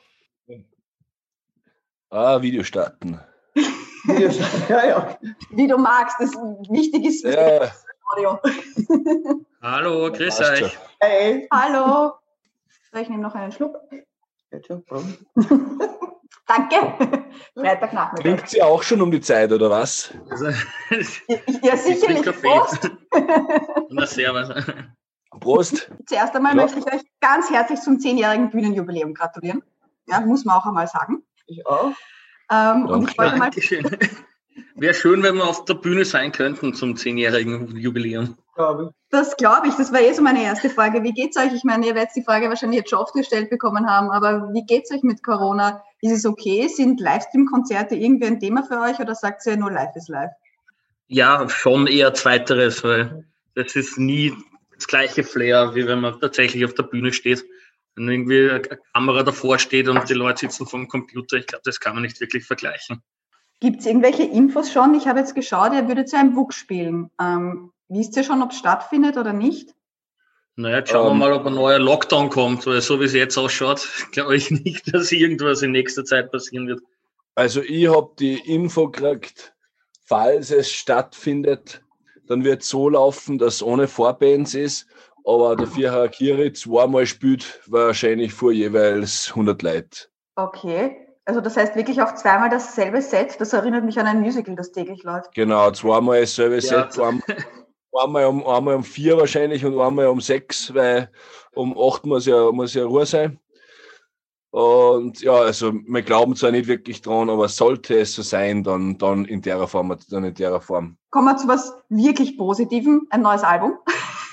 Ah, Video starten. ja, ja. Wie du magst, das wichtig ist Ja, Audio. Hallo, grüß passt euch. Hey. Hallo. Ich nehme noch einen Schluck. Danke. Freitagnachmittag. Trinkt sie auch schon um die Zeit, oder was? Also, Ja, sicherlich. Kaffee. Prost. Na, servus. Prost. Zuerst einmal Ja. möchte ich euch ganz herzlich zum zehnjährigen Bühnenjubiläum gratulieren. Ja, muss man auch einmal sagen. Ich auch. Ähm, und ich wollte mal Dankeschön. Wäre schön, wenn wir auf der Bühne sein könnten zum zehnjährigen Jubiläum. Das glaube ich, das war eh so meine erste Frage. Wie geht's euch? Ich meine, ihr werdet die Frage wahrscheinlich jetzt schon oft gestellt bekommen haben, aber wie geht's euch mit Corona? Ist es okay? Sind Livestream-Konzerte irgendwie ein Thema für euch oder sagt ihr nur live ist live? Ja, schon eher zweiteres, weil das ist nie das gleiche Flair, wie wenn man tatsächlich auf der Bühne steht. Wenn irgendwie eine Kamera davor steht und die Leute sitzen vor dem Computer, ich glaube, das kann man nicht wirklich vergleichen. Gibt es irgendwelche Infos schon? Ich habe jetzt geschaut, ihr würdet zu einem WUK spielen. Ähm, wisst ihr schon, ob es stattfindet oder nicht? Naja, jetzt schauen Ähm. wir mal, ob ein neuer Lockdown kommt, weil so wie es jetzt ausschaut, glaube ich nicht, dass irgendwas in nächster Zeit passieren wird. Also ich habe die Info gekriegt, falls es stattfindet, dann wird es so laufen, dass es ohne Vorbands ist, aber dafür Harakiri zweimal spielt, wahrscheinlich vor jeweils 100 Leute. Okay. Also das heißt wirklich auch zweimal dasselbe Set. Das erinnert mich an ein Musical, das täglich läuft. Genau, zweimal dasselbe Ja. Set, einmal, einmal, um, einmal um vier wahrscheinlich und einmal um sechs, weil um acht muss ja, muss ja Ruhe sein. Und ja, also wir glauben zwar nicht wirklich dran, aber sollte es so sein, dann, dann in der Form, dann in der Form. Kommen wir zu was wirklich Positivem, ein neues Album.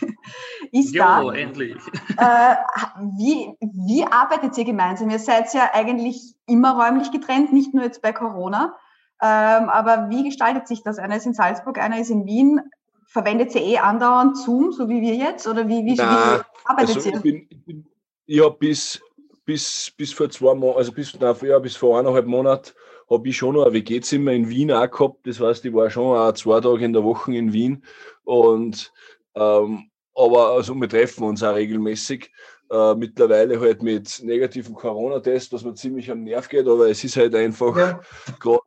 Ist da. Jo, endlich. Äh, wie, wie arbeitet ihr gemeinsam? Ihr seid ja eigentlich immer räumlich getrennt, nicht nur jetzt bei Corona. Ähm, aber wie gestaltet sich das? Einer ist in Salzburg, einer ist in Wien. Verwendet ihr eh andauernd Zoom, so wie wir jetzt? Oder wie, wie, Nein, wie arbeitet Also ihr? ich bin, ich bin ich hab bis, bis, bis vor zwei Monaten, also bis, nein, ja, bis vor eineinhalb Monaten, habe ich schon noch ein WG-Zimmer in Wien auch gehabt. Das heißt, ich war schon auch zwei Tage in der Woche in Wien. Und ähm, aber also wir treffen uns auch regelmäßig. Äh, mittlerweile halt mit negativem Corona-Test, was mir ziemlich am Nerv geht, aber es ist halt einfach Ja. gerade,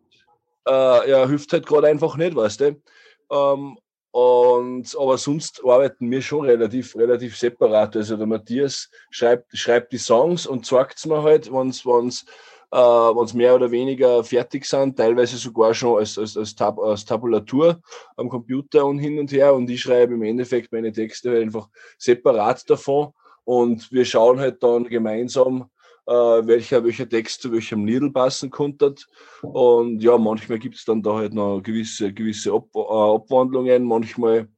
äh, ja, hilft halt gerade einfach nicht, weißt du. Ähm, und, aber sonst arbeiten wir schon relativ, relativ separat. Also der Matthias schreibt, schreibt die Songs und zeigt mir halt, wenn es äh, wenn's mehr oder weniger fertig sind, teilweise sogar schon als, als, als, Tab, als Tabulatur am Computer und hin und her. Und ich schreibe im Endeffekt meine Texte halt einfach separat davon. Und wir schauen halt dann gemeinsam, äh, welcher, welcher Text zu welchem Lied passen konnte. Und ja, manchmal gibt es dann da halt noch gewisse, gewisse Ab, äh, Abwandlungen. Manchmal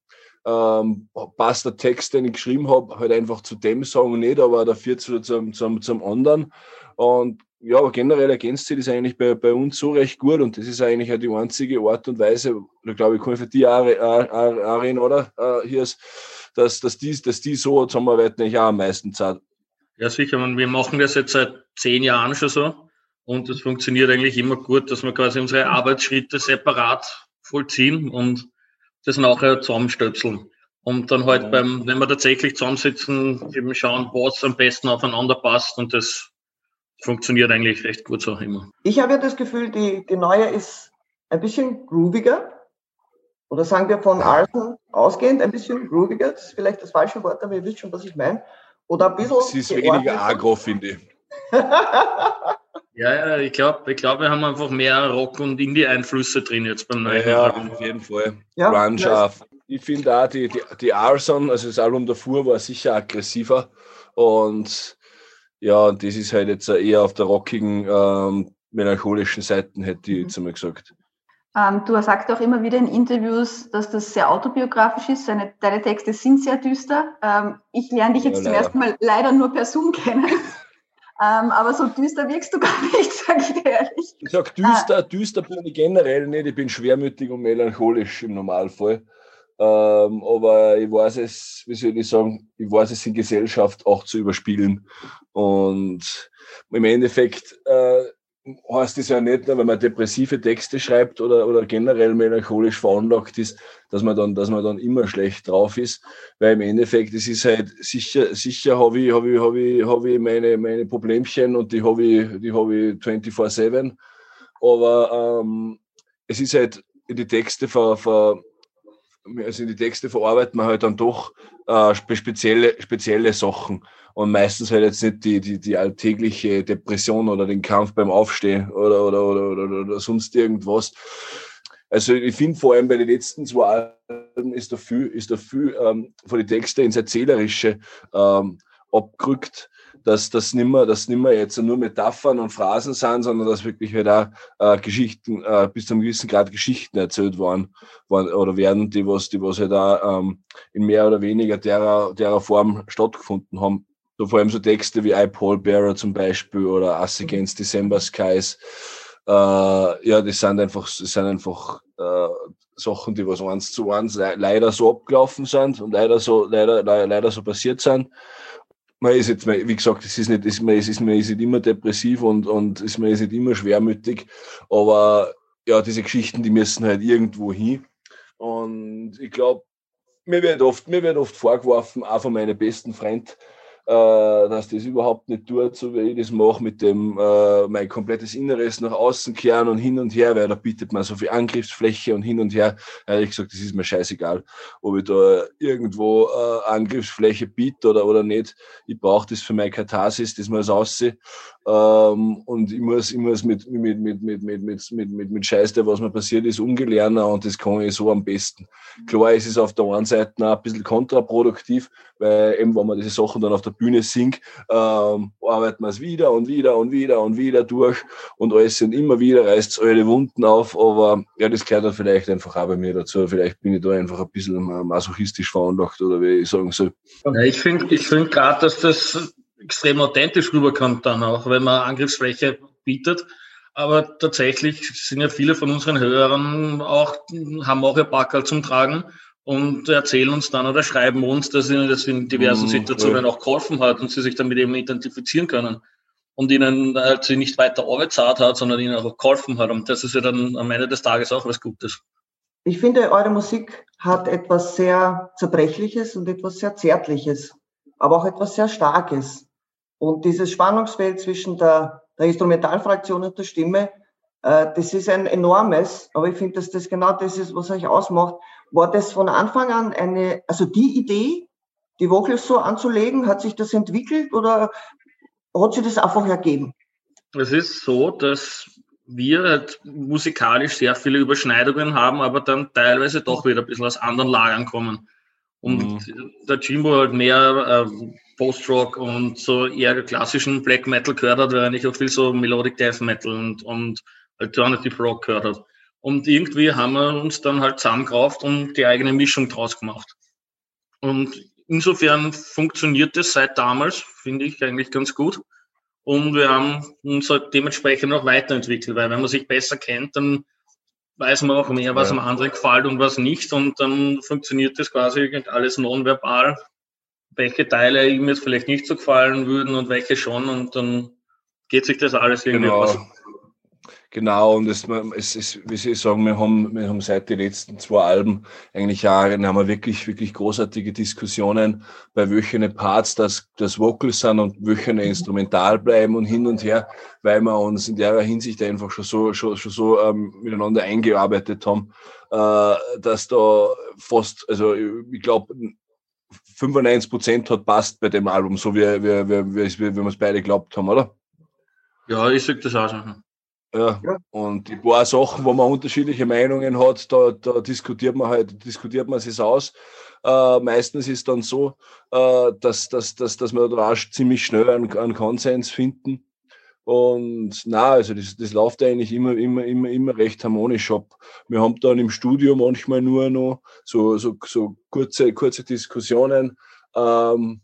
ähm, passt der Text, den ich geschrieben habe, halt einfach zu dem Song nicht, aber dafür zu, zum, zum, zum anderen. Und ja, aber generell ergänzt sich das eigentlich bei, bei uns so recht gut und das ist eigentlich auch die einzige Art und Weise, da glaube ich, kann ich für die Arena, oder? Äh, hier ist, dass, dass, die, dass die so zusammenarbeiten, eigentlich auch am meisten Zeit. Ja, sicher. Man, wir machen das jetzt seit zehn Jahren schon so. Und es funktioniert eigentlich immer gut, dass wir quasi unsere Arbeitsschritte separat vollziehen und das nachher zusammenstöpseln. Und dann halt beim, wenn wir tatsächlich zusammensitzen, eben schauen, was am besten aufeinander passt und das funktioniert eigentlich recht gut so immer. Ich habe ja das Gefühl, die, die neue ist ein bisschen grooviger. Oder sagen wir von Arsen ausgehend ein bisschen grooviger. Das ist vielleicht das falsche Wort, aber ihr wisst schon, was ich meine. Oder ein bisschen. Es ist weniger agro, finde ich. Ja, ja, ich glaube, ich glaub, wir haben einfach mehr Rock- und Indie-Einflüsse drin jetzt beim neuen Ja, Album. auf jeden Fall. Ja, Grunge ja. Ich finde auch, die, die, die Arson, also das Album davor, war sicher aggressiver. Und ja, das ist halt jetzt eher auf der rockigen, ähm, melancholischen Seite, hätte ich jetzt einmal gesagt. Ähm, du sagst auch immer wieder in Interviews, dass das sehr autobiografisch ist. Deine, deine Texte sind sehr düster. Ähm, ich lerne dich Ja, jetzt zum leider. ersten Mal leider nur per Zoom kennen. ähm, aber so düster wirkst du gar nicht, sag ich dir ehrlich. Ich sag düster, düster bin ich generell nicht. Ich bin schwermütig und melancholisch im Normalfall. Aber ich weiß es, wie soll ich sagen, ich weiß es in Gesellschaft auch zu überspielen. Und im Endeffekt äh, heißt es ja nicht, wenn man depressive Texte schreibt oder, oder generell melancholisch veranlagt ist, dass man dann, dass man dann immer schlecht drauf ist. Weil im Endeffekt, es ist halt sicher, sicher habe ich, habe ich, habe ich, habe ich meine, meine Problemchen und die habe ich, die habe ich 24-7. Aber ähm, es ist halt die Texte ver, ver, also in die Texte verarbeitet man halt dann doch äh, spe- spezielle, spezielle Sachen. Und meistens halt jetzt nicht die, die, die alltägliche Depression oder den Kampf beim Aufstehen oder, oder, oder, oder, oder sonst irgendwas. Also ich finde vor allem bei den letzten zwei Alben ist da viel, ist da viel ähm, von den Texten ins Erzählerische ähm, abgerückt, dass das nimmer, dass nimmer jetzt nur Metaphern und Phrasen sind, sondern dass wirklich halt auch äh, Geschichten, äh, bis zu einem gewissen Grad Geschichten erzählt worden, worden oder werden, die was, die was halt auch ähm, in mehr oder weniger derer, derer Form stattgefunden haben. So vor allem so Texte wie I Paul Bearer zum Beispiel oder Us Against December Skies. Äh, ja, das sind einfach, das sind einfach äh, Sachen, die was eins zu eins le leider so abgelaufen sind und leider so, leider, leider, leider so passiert sind. Man ist jetzt, wie gesagt, es ist nicht, ist, man, ist, ist, man ist nicht immer depressiv und, und ist, man ist nicht immer schwermütig, aber ja, diese Geschichten, die müssen halt irgendwo hin. Und ich glaube, mir wird oft, mir wird oft vorgeworfen, auch von meinen besten Freunden, dass das überhaupt nicht tut, so wie ich das mache, mit dem äh, mein komplettes Inneres nach außen kehren und hin und her, weil da bietet man so viel Angriffsfläche und hin und her. Ehrlich gesagt, das ist mir scheißegal, ob ich da irgendwo äh, Angriffsfläche biete oder, oder nicht. Ich brauche das für meine Katharsis, das muss aussehen. Ähm, und ich muss, ich muss mit, mit, mit, mit, mit, mit, mit, mit, mit Scheiß, der was mir passiert ist, umgelernt und das kann ich so am besten. Klar ist es auf der einen Seite auch ein bisschen kontraproduktiv, weil eben, wenn man diese Sachen dann auf der Bühne singt, ähm, arbeitet man es wieder und wieder und wieder und wieder durch und alles sind immer wieder, reißt es alle Wunden auf, aber ja, das gehört dann vielleicht einfach auch bei mir dazu. Vielleicht bin ich da einfach ein bisschen masochistisch veranlagt oder wie ich sagen soll. Ja, ich finde ich find gerade, dass das extrem authentisch rüberkommt dann auch, wenn man Angriffsfläche bietet. Aber tatsächlich sind ja viele von unseren Hörern auch, haben auch ihr Backerl zum Tragen und erzählen uns dann oder schreiben uns, dass ihnen das in diversen Mhm, Situationen auch geholfen hat und sie sich damit eben identifizieren können. Und ihnen halt sie nicht weiter arbeitszart hat, sondern ihnen auch geholfen hat. Und das ist ja dann am Ende des Tages auch was Gutes. Ich finde, eure Musik hat etwas sehr Zerbrechliches und etwas sehr Zärtliches, aber auch etwas sehr Starkes. Und dieses Spannungsfeld zwischen der, der Instrumentalfraktion und der Stimme, äh, das ist ein enormes, aber ich finde, dass das genau das ist, was euch ausmacht. War das von Anfang an eine, also die Idee, die Vocals so anzulegen, hat sich das entwickelt oder hat sich das einfach ergeben? Es ist so, dass wir halt musikalisch sehr viele Überschneidungen haben, aber dann teilweise doch wieder ein bisschen aus anderen Lagern kommen. Und der Jimbo halt mehr äh, Post-Rock und so eher klassischen Black Metal gehört hat, weil ich auch viel so Melodic Death Metal und, und Alternative Rock gehört hat. Und irgendwie haben wir uns dann halt zusammengerauft und die eigene Mischung draus gemacht. Und insofern funktioniert es seit damals, finde ich eigentlich ganz gut. Und wir haben uns halt dementsprechend auch weiterentwickelt, weil wenn man sich besser kennt, dann weiß man auch mehr, was Ja. am anderen gefällt und was nicht. Und dann funktioniert das quasi alles nonverbal, welche Teile ihm jetzt vielleicht nicht so gefallen würden und welche schon. Und dann geht sich das alles irgendwie Genau. aus. Genau, und es, es ist, wie Sie sagen, wir haben, wir haben seit den letzten zwei Alben eigentlich Jahren haben wir wirklich, wirklich großartige Diskussionen, bei welchen Parts das, das Vocal sind und welche instrumental bleiben und hin und her, weil wir uns in der Hinsicht einfach schon so, schon, schon so ähm, miteinander eingearbeitet haben, äh, dass da fast, also ich glaube, 95 Prozent hat passt bei dem Album, so wie, wie, wie, wie, wie wir es beide glaubt haben, oder? Ja, ich sag das auch so. Ja. Und die paar Sachen, wo man unterschiedliche Meinungen hat, da, da diskutiert man halt, diskutiert man sich aus. Äh, meistens ist dann so, äh, dass, dass, dass, dass wir da auch ziemlich schnell einen, einen Konsens finden. Und na, also das, das läuft eigentlich immer, immer, immer, immer recht harmonisch ab. Wir haben dann im Studio manchmal nur noch so, so, so kurze, kurze Diskussionen. Ähm,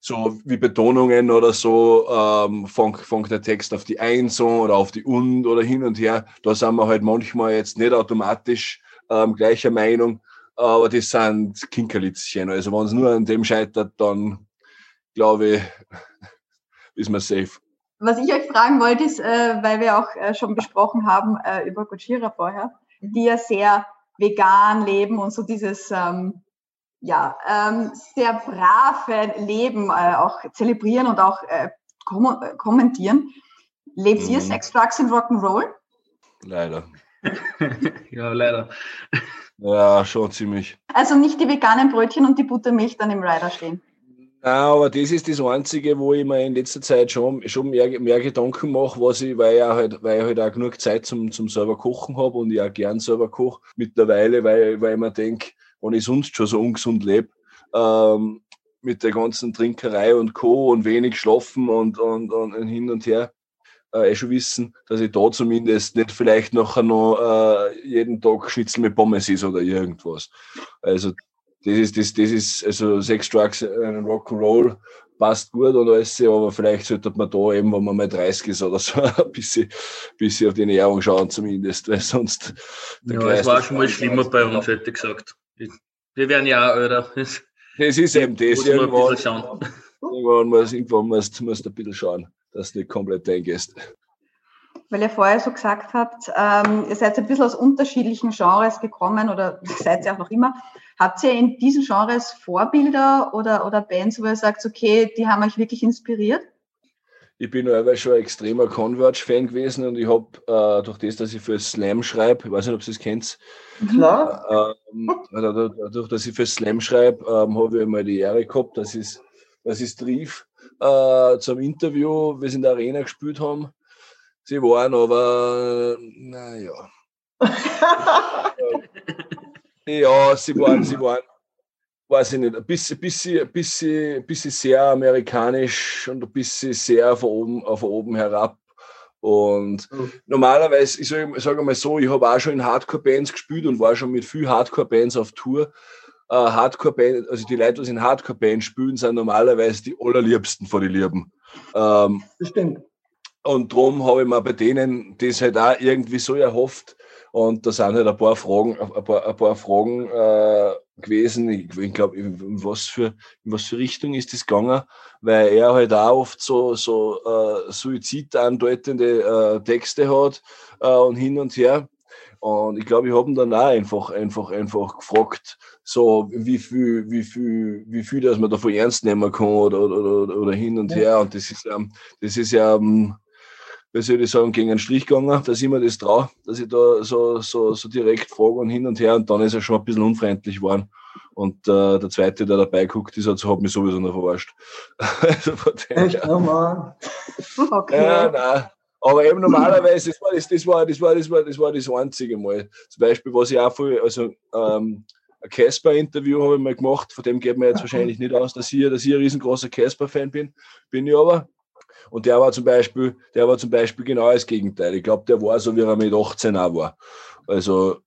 so wie Betonungen oder so, ähm, fängt, fängt der Text auf die Eins oder auf die Und oder hin und her. Da sind wir halt manchmal jetzt nicht automatisch ähm, gleicher Meinung, aber das sind Kinkerlitzchen. Also wenn es nur an dem scheitert, dann glaube ich, ist man safe. Was ich euch fragen wollte, ist, äh, weil wir auch äh, schon besprochen haben äh, über Gojira vorher, die ja sehr vegan leben und so dieses ähm, ja, ähm, sehr brave Leben äh, auch zelebrieren und auch äh, kom äh, kommentieren. Lebt ihr Mhm. Sex, Drugs und Rock'n'Roll? Leider. Ja, leider. Ja, schon ziemlich. Also nicht die veganen Brötchen und die Buttermilch dann im Rider stehen. Ja, aber das ist das Einzige, wo ich mir in letzter Zeit schon, schon mehr, mehr Gedanken mache, was ich, weil ich, auch halt, weil ich halt auch genug Zeit zum, zum selber Kochen habe und ich auch gern selber koche mittlerweile, weil, weil ich mir denke, wenn ich sonst schon so ungesund lebe, ähm, mit der ganzen Trinkerei und Co. und wenig schlafen und, und, und, hin und her, äh, eh schon wissen, dass ich da zumindest nicht vielleicht nachher noch äh, jeden Tag Schnitzel mit Pommes ist oder irgendwas. Also das ist, das, das ist, also Sex, Drugs and Rock'n'Roll passt gut und alles, aber vielleicht sollte man da eben, wenn man mal 30 ist oder so, ein bisschen, bisschen auf die Ernährung schauen zumindest, weil sonst Ja, es war schon mal schlimmer bei uns, hätte ich gesagt. Wir werden ja auch älter. Das Das ist eben das. muss man ein Irgendwann, bisschen schauen. irgendwann musst irgendwann musst, musst du ein bisschen schauen, dass du nicht komplett eingehst. Weil ihr vorher so gesagt habt, ähm, ihr seid ein bisschen aus unterschiedlichen Genres gekommen oder seid ihr auch noch immer. Habt ihr in diesen Genres Vorbilder oder, oder Bands, wo ihr sagt, okay, die haben euch wirklich inspiriert? Ich bin aber schon ein extremer Converge-Fan gewesen und ich habe äh, durch das, dass ich für Slam schreibe, ich weiß nicht, ob ihr es kennt, Klar. ähm, dadurch, dadurch, dass ich für Slam schreibe, ähm, habe ich mal die Ehre gehabt, dass ich dass ich's trief äh, zum Interview, wir es in der Arena gespielt haben. Sie waren aber, naja. ja, sie waren, sie waren, weiß ich nicht, ein bisschen, bisschen, bisschen, bisschen sehr amerikanisch und ein bisschen sehr von oben, von oben herab. Und normalerweise, ich sage sag mal so, ich habe auch schon in Hardcore-Bands gespielt und war schon mit viel Hardcore-Bands auf Tour. Äh, Hardcore-Band, also die Leute, die in Hardcore-Bands spielen, sind normalerweise die allerliebsten von den Lieben. Ähm, Das stimmt. und darum habe ich mir bei denen das halt auch irgendwie so erhofft. Und da sind halt ein paar Fragen, ein paar, ein paar Fragen äh, gewesen. Ich, ich glaube, in was für in was für Richtung ist das gegangen? Weil er halt auch oft so so äh, Suizid andeutende äh, Texte hat äh, und hin und her. Und ich glaube, ich habe ihn dann auch einfach, einfach, einfach gefragt, so wie viel, wie viel, wie viel, dass man davon ernst nehmen kann oder, oder, oder, oder hin und her. Und das ist, ähm, das ist ja, ähm, wie soll ich sagen, gegen einen Strich gegangen, dass ich mir das traue, dass ich da so, so, so direkt frage und hin und her. Und dann ist er schon ein bisschen unfreundlich geworden. Und äh, der zweite, der dabei guckt, ist, hat, hat mich sowieso noch verarscht. also von dem Echt, her- oh Mann. Okay. ja, nein. Aber eben normalerweise, das war das, das war, das war, das war, das war das einzige Mal. Zum Beispiel, was ich auch viel, also ähm, ein Casper-Interview habe ich mal gemacht, von dem geht mir jetzt wahrscheinlich nicht aus, dass ich, dass ich ein riesengroßer Casper-Fan bin, bin ich aber. Und der war zum Beispiel, der war zum Beispiel genau das Gegenteil. Ich glaube, der war so, wie er mit 18 auch war. Also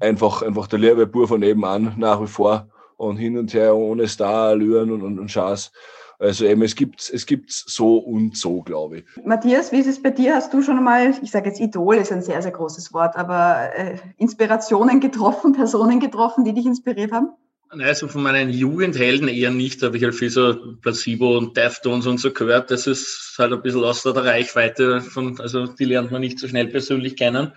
einfach, einfach der liebe Bur von nebenan nach wie vor und hin und her ohne Star-Allüren und, und, und Schaß. Also eben, es gibt es gibt's so und so, glaube ich. Matthias, wie ist es bei dir? Hast du schon einmal, ich sage jetzt Idol ist ein sehr, sehr großes Wort, aber äh, Inspirationen getroffen, Personen getroffen, die dich inspiriert haben? Nein, also von meinen Jugendhelden eher nicht, da habe ich halt viel so Placebo und Deftones und so gehört. Das ist halt ein bisschen außer der Reichweite von, also die lernt man nicht so schnell persönlich kennen.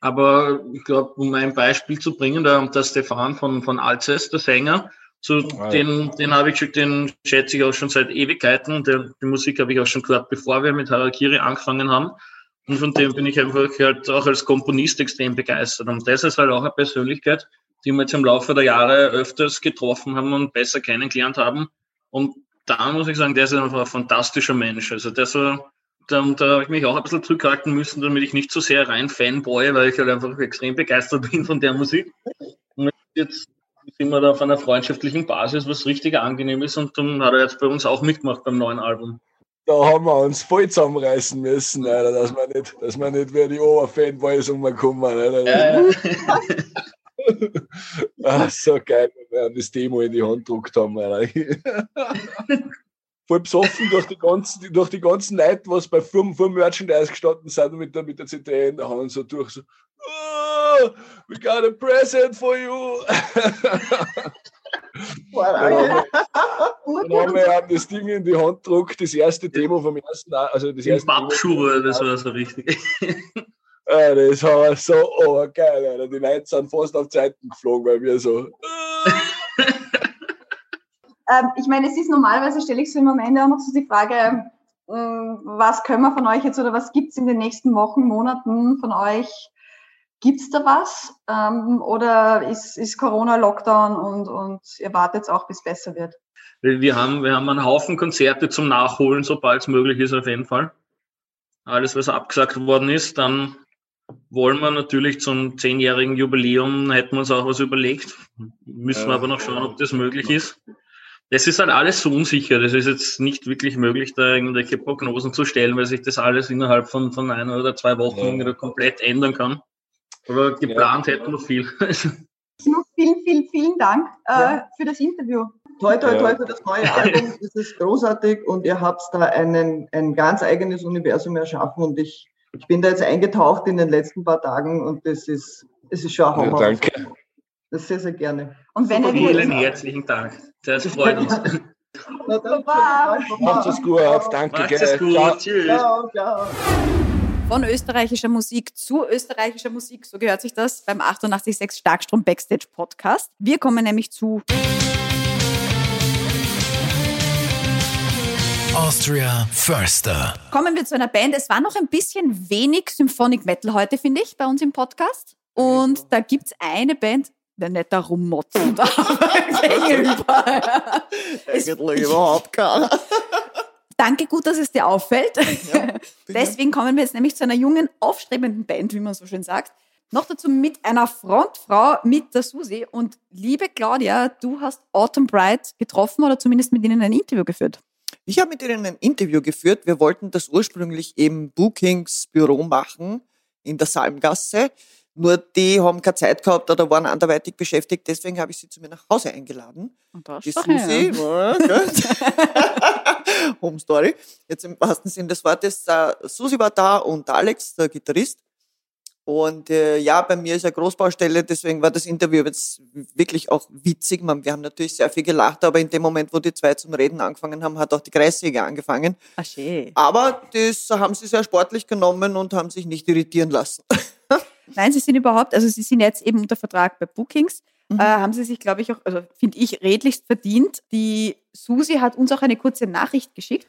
Aber ich glaube, um ein Beispiel zu bringen, der, der Stefan von, von Alces, der Sänger, zu ja. den, den habe ich schon, den schätze ich auch schon seit Ewigkeiten. Der, die Musik habe ich auch schon gehört, bevor wir mit Harakiri angefangen haben. Und von dem bin ich einfach halt auch als Komponist extrem begeistert. Und das ist halt auch eine Persönlichkeit, die wir jetzt im Laufe der Jahre öfters getroffen haben und besser kennengelernt haben. Und da muss ich sagen, der ist einfach ein fantastischer Mensch. Also der so, da, da habe ich mich auch ein bisschen zurückhalten müssen, damit ich nicht so sehr rein Fanboy, weil ich halt einfach extrem begeistert bin von der Musik. Und jetzt sind wir da auf einer freundschaftlichen Basis, was richtig angenehm ist. Und dann hat er jetzt bei uns auch mitgemacht beim neuen Album. Da haben wir uns voll zusammenreißen müssen, Alter, dass wir nicht, dass wir nicht wie die Oberfanboys umkommen. Alter. Äh, Ah, so geil, wenn wir das Demo in die Hand gedruckt haben. Voll besoffen durch die ganzen, durch die ganzen Leute, was bei vor, vor Merchandise gestanden sind mit der, mit der CD in der Hand, so durch, so, oh, we got a present for you. Dann haben wir- dann haben wir ja das Ding in die Hand gedruckt, das erste Demo vom ersten, also das erste Demo- Pappschuhe, das war so richtig. Ja, das war so oh, geil, Alter. Die Leute sind fast auf Zeiten geflogen, weil wir so. Ähm, ich meine, es ist normalerweise, stelle ich so immer am Ende auch noch so die Frage, ähm, was können wir von euch jetzt oder was gibt es in den nächsten Wochen, Monaten von euch? Gibt es da was? Ähm, oder ist, ist Corona Lockdown und, und ihr wartet auch, bis es besser wird? Wir haben, wir haben einen Haufen Konzerte zum Nachholen, sobald es möglich ist, auf jeden Fall. Alles, was abgesagt worden ist, dann wollen wir natürlich zum zehnjährigen Jubiläum, hätten wir uns auch was überlegt. Müssen wir Ja. aber noch schauen, ob das möglich ist. Das ist halt alles so unsicher. Das ist jetzt nicht wirklich möglich, da irgendwelche Prognosen zu stellen, weil sich das alles innerhalb von, von einer oder zwei Wochen Ja. wieder komplett ändern kann. Aber geplant hätten wir viel. Timo, Vielen, vielen, vielen Dank äh, Ja. für das Interview. Toi, toi, Ja. toi für das neue Album. Das ist großartig und ihr habt da einen, ein ganz eigenes Universum erschaffen und ich, ich bin da jetzt eingetaucht in den letzten paar Tagen und das ist, das ist schon ein Ja, Hammer. danke. Das sehr, sehr gerne. Und wenn ihr Vielen herzlichen Dank. Das freut uns. Na, dann, Baba. Macht es gut, danke. Macht gell. es gut. Ciao. Tschüss. Ciao, ciao. Von österreichischer Musik zu österreichischer Musik, so gehört sich das beim 886 Starkstrom Backstage Podcast. Wir kommen nämlich zu Austria Förster. kommen wir zu einer Band. Es war noch ein bisschen wenig Symphonic Metal heute, finde ich, bei uns im Podcast. Und da gibt es eine Band, der nicht da rummotzen darf. Eigentlich überhaupt keiner. Danke, gut, dass es dir auffällt. Deswegen kommen wir jetzt nämlich zu einer jungen, aufstrebenden Band, wie man so schön sagt. Noch dazu mit einer Frontfrau, mit der Susi. Und liebe Claudia, du hast Autumn Bright getroffen oder zumindest mit ihnen ein Interview geführt. Ich habe mit ihnen ein Interview geführt. Wir wollten das ursprünglich im Bookings Büro machen in der Salmgasse. Nur die haben keine Zeit gehabt oder waren anderweitig beschäftigt. Deswegen habe ich sie zu mir nach Hause eingeladen. Und da ist. Susi, ja. Home Story. Jetzt im wahrsten Sinne des Wortes. Äh, Susi war da und Alex, der Gitarrist. Und äh, ja, bei mir ist eine Großbaustelle, deswegen war das Interview jetzt wirklich auch witzig. Man, wir haben natürlich sehr viel gelacht, aber in dem Moment, wo die zwei zum Reden angefangen haben, hat auch die Kreissäge angefangen. Ah, schön. Aber das haben sie sehr sportlich genommen und haben sich nicht irritieren lassen. Nein, sie sind überhaupt, also sie sind jetzt eben unter Vertrag bei Bookings. Mhm. Äh, haben sie sich, glaube ich, auch, also finde ich, redlichst verdient. Die Susi hat uns auch eine kurze Nachricht geschickt.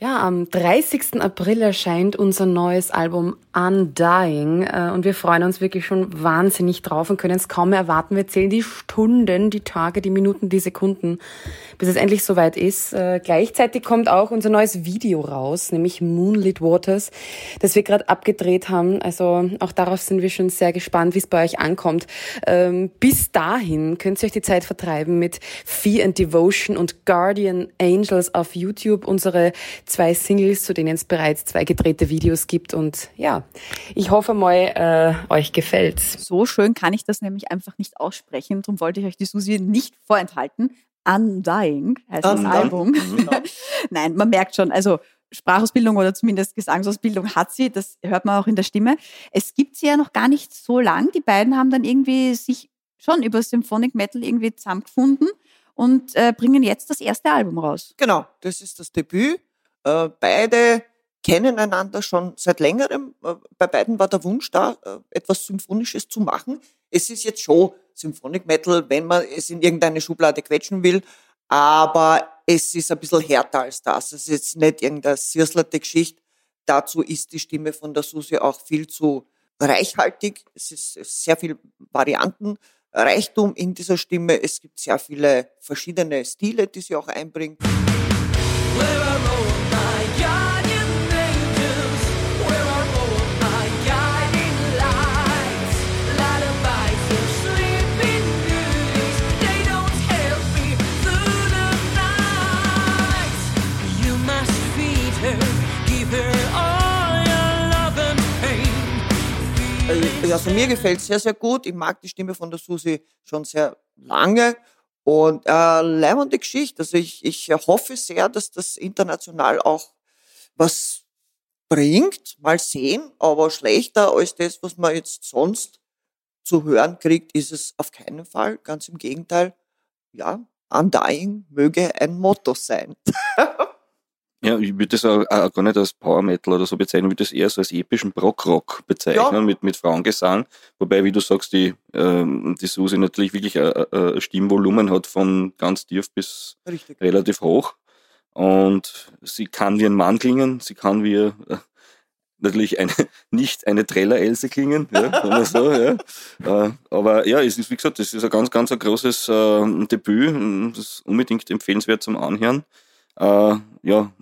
Ja, am 30. April erscheint unser neues Album Undying äh, und wir freuen uns wirklich schon wahnsinnig drauf und können es kaum mehr erwarten. Wir zählen die Stunden, die Tage, die Minuten, die Sekunden, bis es endlich soweit ist. Äh, gleichzeitig kommt auch unser neues Video raus, nämlich Moonlit Waters, das wir gerade abgedreht haben. Also auch darauf sind wir schon sehr gespannt, wie es bei euch ankommt. Ähm, bis dahin könnt ihr euch die Zeit vertreiben mit Fear and Devotion und Guardian Angels auf YouTube, unsere zwei Singles, zu denen es bereits zwei gedrehte Videos gibt. Und ja, ich hoffe mal, äh, euch gefällt's. So schön kann ich das nämlich einfach nicht aussprechen. Darum wollte ich euch die Susi nicht vorenthalten. Undying heißt das Undying. Album. Genau. Nein, man merkt schon, also Sprachausbildung oder zumindest Gesangsausbildung hat sie, das hört man auch in der Stimme. Es gibt sie ja noch gar nicht so lang. Die beiden haben dann irgendwie sich schon über Symphonic Metal irgendwie zusammengefunden und äh, bringen jetzt das erste Album raus. Genau, das ist das Debüt. Äh, beide kennen einander schon seit längerem. Äh, bei beiden war der Wunsch da, äh, etwas Symphonisches zu machen. Es ist jetzt schon Symphonic Metal, wenn man es in irgendeine Schublade quetschen will, aber es ist ein bisschen härter als das. Es ist jetzt nicht irgendeine sirslerte Geschichte. Dazu ist die Stimme von der Susi auch viel zu reichhaltig. Es ist sehr viel Variantenreichtum in dieser Stimme. Es gibt sehr viele verschiedene Stile, die sie auch einbringt. Äh, Also mir gefällt sehr, sehr gut. Ich mag die Stimme von der Susi schon sehr lange. Und äh, leibende Geschichte. Also ich, ich hoffe sehr, dass das international auch was bringt. Mal sehen. Aber schlechter als das, was man jetzt sonst zu hören kriegt, ist es auf keinen Fall. Ganz im Gegenteil. Ja, Undying möge ein Motto sein. Ja, ich würde das auch, auch gar nicht als Power Metal oder so bezeichnen, ich würde das eher so als epischen Brockrock bezeichnen, Ja. mit, mit Frauengesang. Wobei, wie du sagst, die, ähm, die Susi natürlich wirklich ein, ein ein Stimmvolumen hat von ganz tief bis Richtig. relativ hoch. Und sie kann wie ein Mann klingen, sie kann wie äh, natürlich eine, nicht eine Treller-Else klingen, ja, wir so, ja. Äh, aber ja, es ist, wie gesagt, das ist ein ganz, ganz ein großes äh, Debüt, das ist unbedingt empfehlenswert zum Anhören. Äh, ja,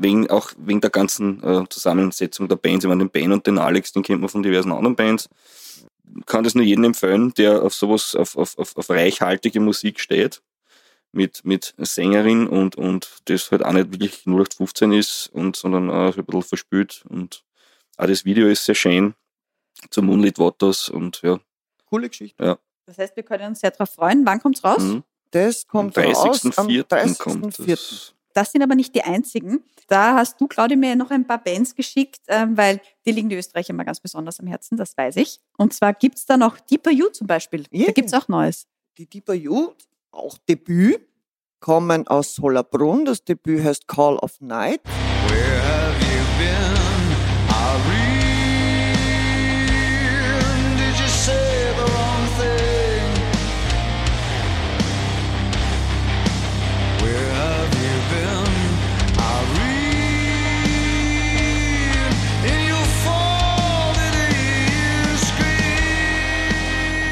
wegen, auch wegen der ganzen äh, Zusammensetzung der Bands. Ich meine, den Ben und den Alex, den kennt man von diversen anderen Bands. Kann das nur jedem empfehlen, der auf sowas, auf, auf, auf, auf reichhaltige Musik steht. Mit, mit Sängerin und, und das halt auch nicht wirklich 0815 ist und, sondern auch ein bisschen verspült. Und auch das Video ist sehr schön zum Moonlit Waters und ja. Coole Geschichte. Ja. Das heißt, wir können uns sehr darauf freuen. Wann kommt's raus? Mhm. Das kommt Am raus am 30.04. kommt 30.04. das. Das sind aber nicht die einzigen. Da hast du, Claudia, mir noch ein paar Bands geschickt, ähm, weil die liegen die Österreicher immer ganz besonders am Herzen, das weiß ich. Und zwar gibt's da noch Deeper You zum Beispiel. Yeah. Da gibt's auch Neues. Die Deeper You, auch Debüt, kommen aus Sollerbrunn. Das Debüt heißt Call of Night. Where have you been,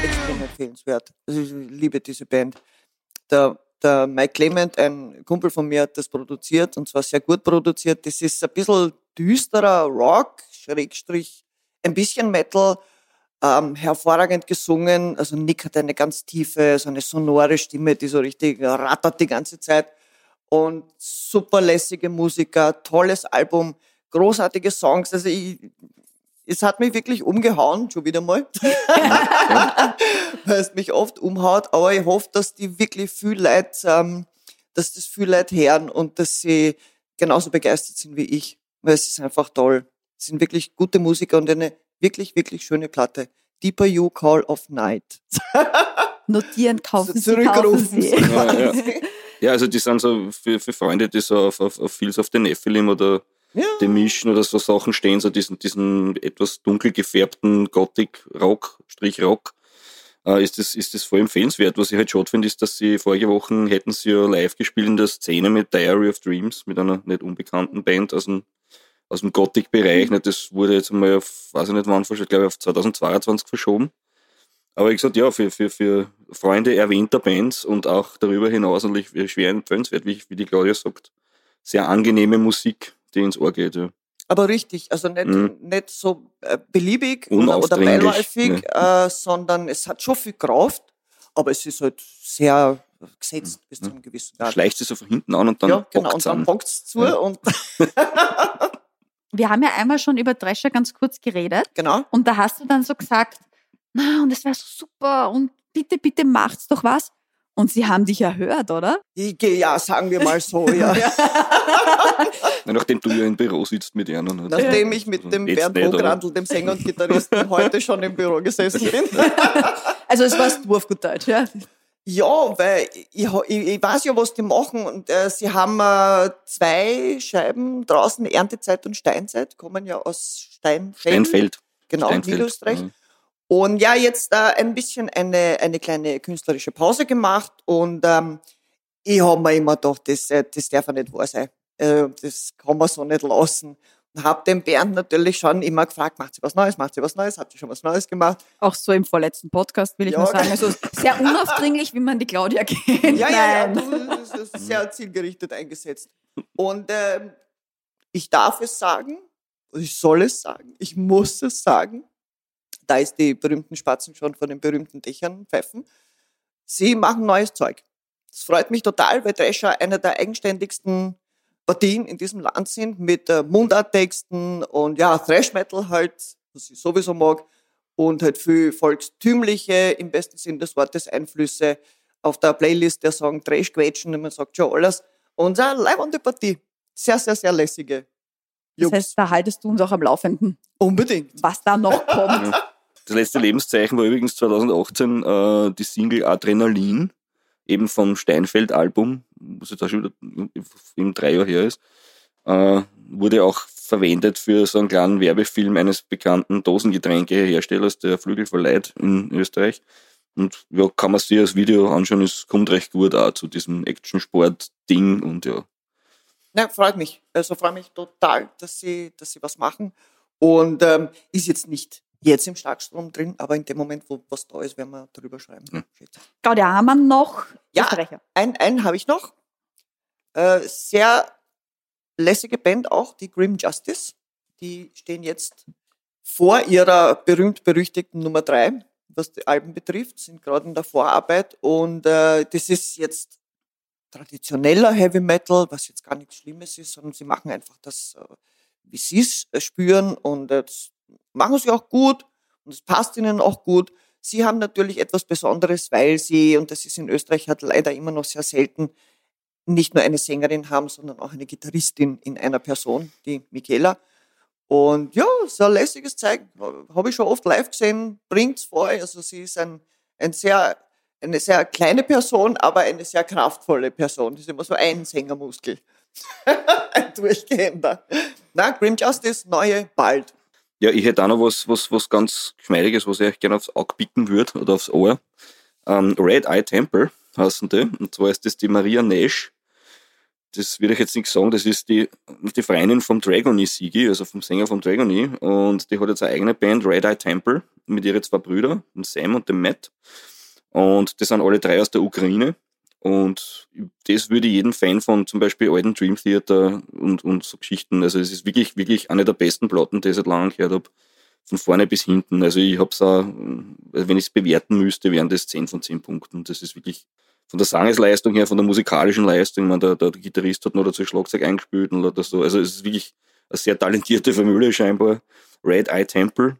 Extrem empfehlenswert. Also ich liebe diese Band. Der, der Mike Clement, ein Kumpel von mir, hat das produziert und zwar sehr gut produziert. Das ist ein bisschen düsterer Rock, Schrägstrich, ein bisschen Metal, ähm, hervorragend gesungen. Also Nick hat eine ganz tiefe, so eine sonore Stimme, die so richtig rattert die ganze Zeit. Und super lässige Musiker, tolles Album, großartige Songs. Also ich, es hat mich wirklich umgehauen, schon wieder mal. Weil es mich oft umhaut, aber ich hoffe, dass die wirklich viel Leute, ähm, dass das viel Leute hören und dass sie genauso begeistert sind wie ich. Weil es ist einfach toll. Es sind wirklich gute Musiker und eine wirklich, wirklich schöne Platte. Deeper You Call of Night. Notieren, kaufen Sie, Zurückrufen. kaufen Sie. Ja, ja. Ja, also die sind so für, für Freunde, die so auf, auf, auf Fields of the Nephilim oder Ja. The Mission oder so Sachen stehen, so diesen, diesen etwas dunkel gefärbten Gothic-Rock, Strich-Rock. äh, ist das, ist das voll empfehlenswert. Was ich halt schade finde, ist, dass sie vorige Wochen hätten sie ja live gespielt in der Szene mit Diary of Dreams, mit einer nicht unbekannten Band aus dem, aus dem Gothic-Bereich. Mhm. Das wurde jetzt einmal auf, weiß ich nicht wann, glaube ich auf 2022 verschoben. Aber ich gesagt, ja, für, für, für Freunde erwähnter Bands und auch darüber hinaus natürlich schwer empfehlenswert, wie, wie die Claudia sagt. Sehr angenehme Musik, die ins Ohr geht. Ja. Aber richtig, also nicht, Mhm. nicht so äh, beliebig oder, beiläufig, äh, sondern es hat schon viel Kraft, aber es ist halt sehr gesetzt bis zu einem gewissen Grad. Schleicht sie so von hinten an und dann ja, genau, und dann es zu Ja. und Wir haben ja einmal schon über Drescher ganz kurz geredet. genau. Und da hast du dann so gesagt, na, und es wäre so super und bitte, bitte macht's doch was. Und sie haben dich erhört, oder? Ich gehe ja, sagen wir mal so, ja. Ja, nachdem du ja im Büro sitzt mit ihnen. Halt. Nachdem ich mit dem Jetzt Bernd? Vograndl, dem Sänger und Gitarristen, heute schon im Büro gesessen bin. Also es auf gut Deutsch, ja? Ja, weil ich, ich, ich weiß ja, was die machen. Und äh, sie haben äh, zwei Scheiben draußen, Erntezeit und Steinzeit, kommen ja aus Steinfeld. Steinfeld. Genau, Steinfeld, Niederösterreich. ja. Und ja, jetzt äh, ein bisschen eine, eine kleine künstlerische Pause gemacht und ähm, ich habe mir immer gedacht, das, äh, das darf ja nicht wahr sein. Äh, das kann man so nicht lassen. Und habe den Bernd natürlich schon immer gefragt, macht sie was Neues, macht sie was Neues, habt ihr schon was Neues gemacht? Auch so im vorletzten Podcast, will ich Ja, mal sagen. Also sehr unaufdringlich, wie man die Claudia kennt. Ja, ja, ja, Nein. du, das ist sehr zielgerichtet eingesetzt. Und ähm, ich darf es sagen, ich soll es sagen, ich muss es sagen. Da ist die berühmten Spatzen schon von den berühmten Dächern pfeifen. Sie machen neues Zeug. Das freut mich total, weil Drescher einer der eigenständigsten Partien in diesem Land sind mit äh, Mundarttexten und ja, Thrash Metal halt, was ich sowieso mag, und halt viel volkstümliche, im besten Sinn des Wortes, Einflüsse auf der Playlist der Song Trash Quetschen, und man sagt schon alles. Und eine leibende Partie. Sehr, sehr, sehr lässige. Das Jungs. heißt, da haltest du uns auch am Laufenden, Unbedingt. was da noch kommt. Das letzte Lebenszeichen war übrigens 2018 äh, die Single Adrenalin, eben vom Steinfeld-Album, was jetzt auch schon wieder im drei Jahr her ist, äh, wurde auch verwendet für so einen kleinen Werbefilm eines bekannten Dosengetränkeherstellers, der Flügel verleiht in Österreich. Und ja, kann man sich das Video anschauen, es kommt recht gut auch zu diesem Action-Sport-Ding und ja. Nein, freut mich. Also freue mich total, dass sie, dass sie was machen. Und ähm, ist jetzt nicht jetzt im Starkstrom drin, aber in dem Moment, wo was da ist, werden wir darüber schreiben. Ja. Claudia Hamann noch Ja. Österreicher. Ein, einen habe ich noch. Äh, sehr lässige Band auch, die Grim Justice. Die stehen jetzt vor ihrer berühmt-berüchtigten Nummer drei, was die Alben betrifft, sind gerade in der Vorarbeit. Und äh, das ist jetzt traditioneller Heavy Metal, was jetzt gar nichts Schlimmes ist, sondern sie machen einfach das, äh, wie sie es äh, spüren und äh, das machen sie auch gut und es passt ihnen auch gut. Sie haben natürlich etwas Besonderes, weil sie, und das ist in Österreich halt leider immer noch sehr selten, nicht nur eine Sängerin haben, sondern auch eine Gitarristin in einer Person, die Michaela. Und ja, so ein lässiges Zeug, habe ich schon oft live gesehen, bringt's vor. Also sie ist ein, ein sehr, eine sehr kleine Person, aber eine sehr kraftvolle Person. Das ist immer so ein Sängermuskel. ein durchgehender. Na, Grim Justice, neue, bald. Ja, ich hätte auch noch was, was, was ganz Geschmeidiges, was ich euch gerne aufs Auge bieten würde oder aufs Ohr. Ähm, Red Eye Temple heißen die. Und zwar ist das die Maria Nash. Das will ich jetzt nicht sagen, das ist die, die Freundin vom Dragony Sigi, also vom Sänger vom Dragony. Und die hat jetzt eine eigene Band, Red Eye Temple, mit ihren zwei Brüdern, dem Sam und dem Matt. Und das sind alle drei aus der Ukraine. Und das würde jedem Fan von zum Beispiel alten Dream Theater und, und so Geschichten, also es ist wirklich, wirklich eine der besten Platten, die ich seit langem gehört habe. Von vorne bis hinten. Also ich hab's auch, also wenn ich es bewerten müsste, wären das 10 von 10 Punkten. Das ist wirklich von der Sangesleistung her, von der musikalischen Leistung, ich meine, der, der Gitarrist hat noch dazu Schlagzeug eingespielt oder so. Also es ist wirklich eine sehr talentierte Familie scheinbar. Red Eye Temple,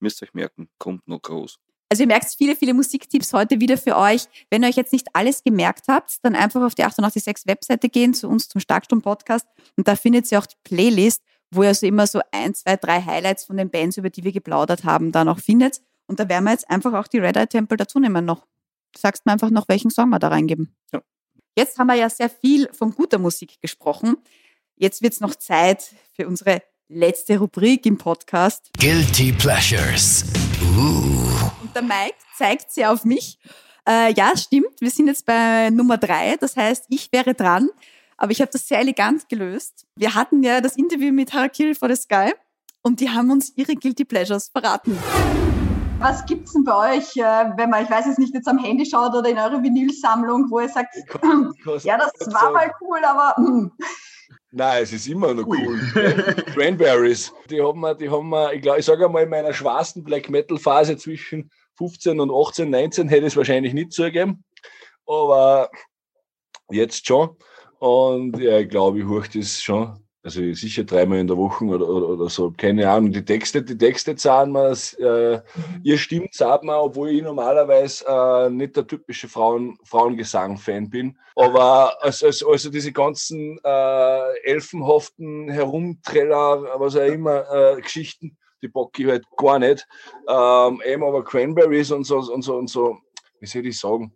müsst ihr euch merken, kommt noch groß. Also ihr merkt viele, viele Musiktipps heute wieder für euch. Wenn ihr euch jetzt nicht alles gemerkt habt, dann einfach auf die 886 Webseite gehen, zu uns zum Starksturm-Podcast und da findet ihr auch die Playlist, wo ihr so immer so ein, zwei, drei Highlights von den Bands, über die wir geplaudert haben, da noch findet. Und da werden wir jetzt einfach auch die Red Eye Temple dazu nehmen noch. Du sagst mir einfach noch, welchen Song wir da reingeben. Ja. Jetzt haben wir ja sehr viel von guter Musik gesprochen. Jetzt wird's noch Zeit für unsere letzte Rubrik im Podcast. Guilty Pleasures. Uh. Der Mike zeigt sie auf mich. Äh, ja, stimmt. Wir sind jetzt bei Nummer drei. Das heißt, ich wäre dran. Aber ich habe das sehr elegant gelöst. Wir hatten ja das Interview mit Harakiri for the Sky und die haben uns ihre Guilty Pleasures verraten. Was gibt's denn bei euch, äh, wenn man, ich weiß es nicht, jetzt am Handy schaut oder in eurer Vinylsammlung, wo ihr sagt, ja, das war mal cool, aber hm. Nein, es ist immer noch cool. Cranberries, die haben wir, die haben wir, ich glaube, ich sage einmal, in meiner schwarzen Black Metal Phase zwischen 15 und 18, 19 hätte ich es wahrscheinlich nicht zugegeben. Aber jetzt schon. Und ja, ich glaube, ich höre das schon. Also sicher dreimal in der Woche oder, oder, oder so. Keine Ahnung. Die Texte, die Texte zahlen mir, äh, ihr stimmt zahlt mir, obwohl ich normalerweise äh, nicht der typische Frauen, Frauengesang-Fan bin. Aber also, also, also diese ganzen äh, elfenhaften Herumtreller, was auch immer, äh, Geschichten, die bock ich halt gar nicht. Ähm, eben aber Cranberries und so und so und so, wie soll ich sagen?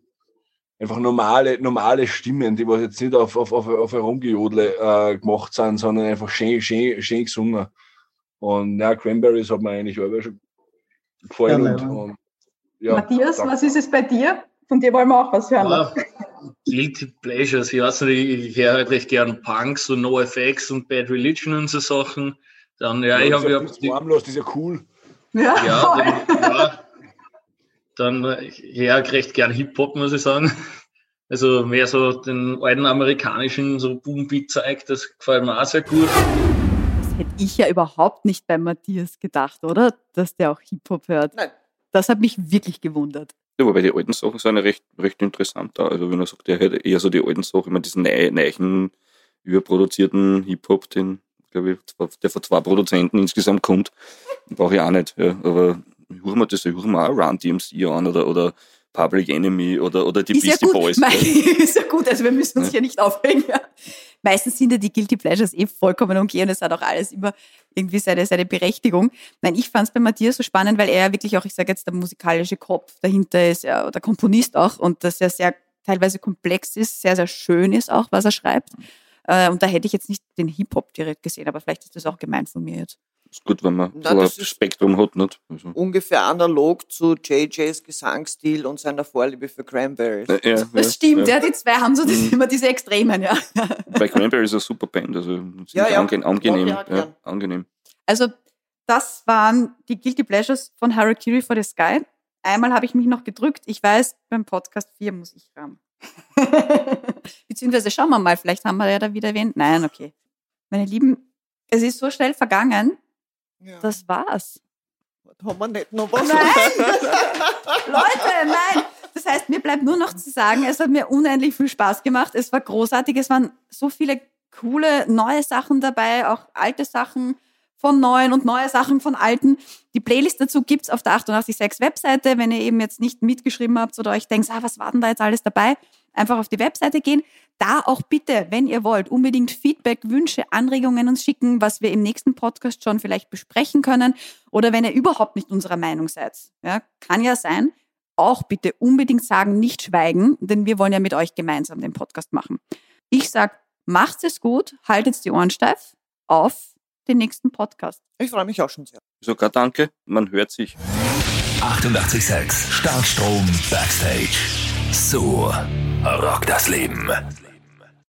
einfach normale, normale Stimmen, die was jetzt nicht auf, auf, auf, auf Herumgejodle äh, gemacht sind, sondern einfach schön, schön, schön gesungen. Und ja, Cranberries hat mir eigentlich auch schon gefallen. Ja, und, und, ja, Matthias, danke. was ist es bei dir? Von dir wollen wir auch was hören. Ja, Guilty Pleasures. Ich weiß nicht, ich höre halt recht gern Punks und NoFX und Bad Religion und so Sachen. Dann, ja, ich das habe ist ja, ja, ist harmlos, das ist ja cool. Ja, ja, dann, ja, dann äh, ja, recht gern Hip-Hop, muss ich sagen. Also mehr so den alten amerikanischen, so Boom-Beat-Zeug, das gefällt mir auch sehr gut. Das hätte ich ja überhaupt nicht bei Matthias gedacht, oder? Dass der auch Hip-Hop hört. Nein. Das hat mich wirklich gewundert. Ja, wobei die alten Sachen sind ja recht, recht interessant da. Also wenn er sagt, er hätte eher so die alten Sachen, ich meine, diesen neu, neuen, überproduzierten Hip-Hop, den, glaube ich, der von zwei Produzenten insgesamt kommt, brauche ich auch nicht. Ja. Aber hören wir das, hören wir auch Run DMC an oder, oder Public Enemy oder, oder die ist ja Beastie gut. Boys. Mei- Ja. ist ja gut, also wir müssen uns Ja. hier nicht aufregen. Ja. Meistens sind ja die Guilty Pleasures eh vollkommen okay und es hat auch alles immer irgendwie seine, seine Berechtigung. Nein, ich fand es bei Matthias so spannend, weil er ja wirklich auch, ich sage jetzt, der musikalische Kopf dahinter ist, ja, oder Komponist auch und dass er sehr teilweise komplex ist, sehr, sehr schön ist auch, was er schreibt. Äh, Und da hätte ich jetzt nicht den Hip-Hop direkt gesehen, aber vielleicht ist das auch gemeint von mir jetzt. Ist gut, wenn man Na, so ein Spektrum hat, nicht? Also, Ungefähr analog zu JJs Gesangsstil und seiner Vorliebe für Cranberries. äh, ja, Das stimmt, ja. ja, die zwei haben so Mhm. immer diese Extremen, ja. Bei Cranberry ist eine super Band, also Ja, ja. ange angenehm. Ja, angenehm. Also, das waren die Guilty Pleasures von Harakiri for the Sky. Einmal habe ich mich noch gedrückt. Ich weiß, beim Podcast 4 muss ich ran. Beziehungsweise schauen wir mal, vielleicht haben wir ja da wieder wen. Nein, okay. Meine Lieben, es ist so schnell vergangen. Ja. Das war's. haben wir nicht noch was? Leute, nein! Das heißt, mir bleibt nur noch zu sagen, es hat mir unendlich viel Spaß gemacht. Es war großartig. Es waren so viele coole neue Sachen dabei, auch alte Sachen von neuen und neue Sachen von alten. Die Playlist dazu gibt's auf der 886 Webseite. Wenn ihr eben jetzt nicht mitgeschrieben habt oder euch denkt, ah, was war denn da jetzt alles dabei, einfach auf die Webseite gehen. Da auch bitte, wenn ihr wollt, unbedingt Feedback, Wünsche, Anregungen uns schicken, was wir im nächsten Podcast schon vielleicht besprechen können. Oder wenn ihr überhaupt nicht unserer Meinung seid. Ja, kann ja sein. Auch bitte unbedingt sagen, nicht schweigen, denn wir wollen ja mit euch gemeinsam den Podcast machen. Ich sag, macht's es gut, haltet die Ohren steif auf den nächsten Podcast. Ich freue mich auch schon sehr. Sogar danke, man hört sich. 886 Starkstrom Backstage. So rockt das Leben.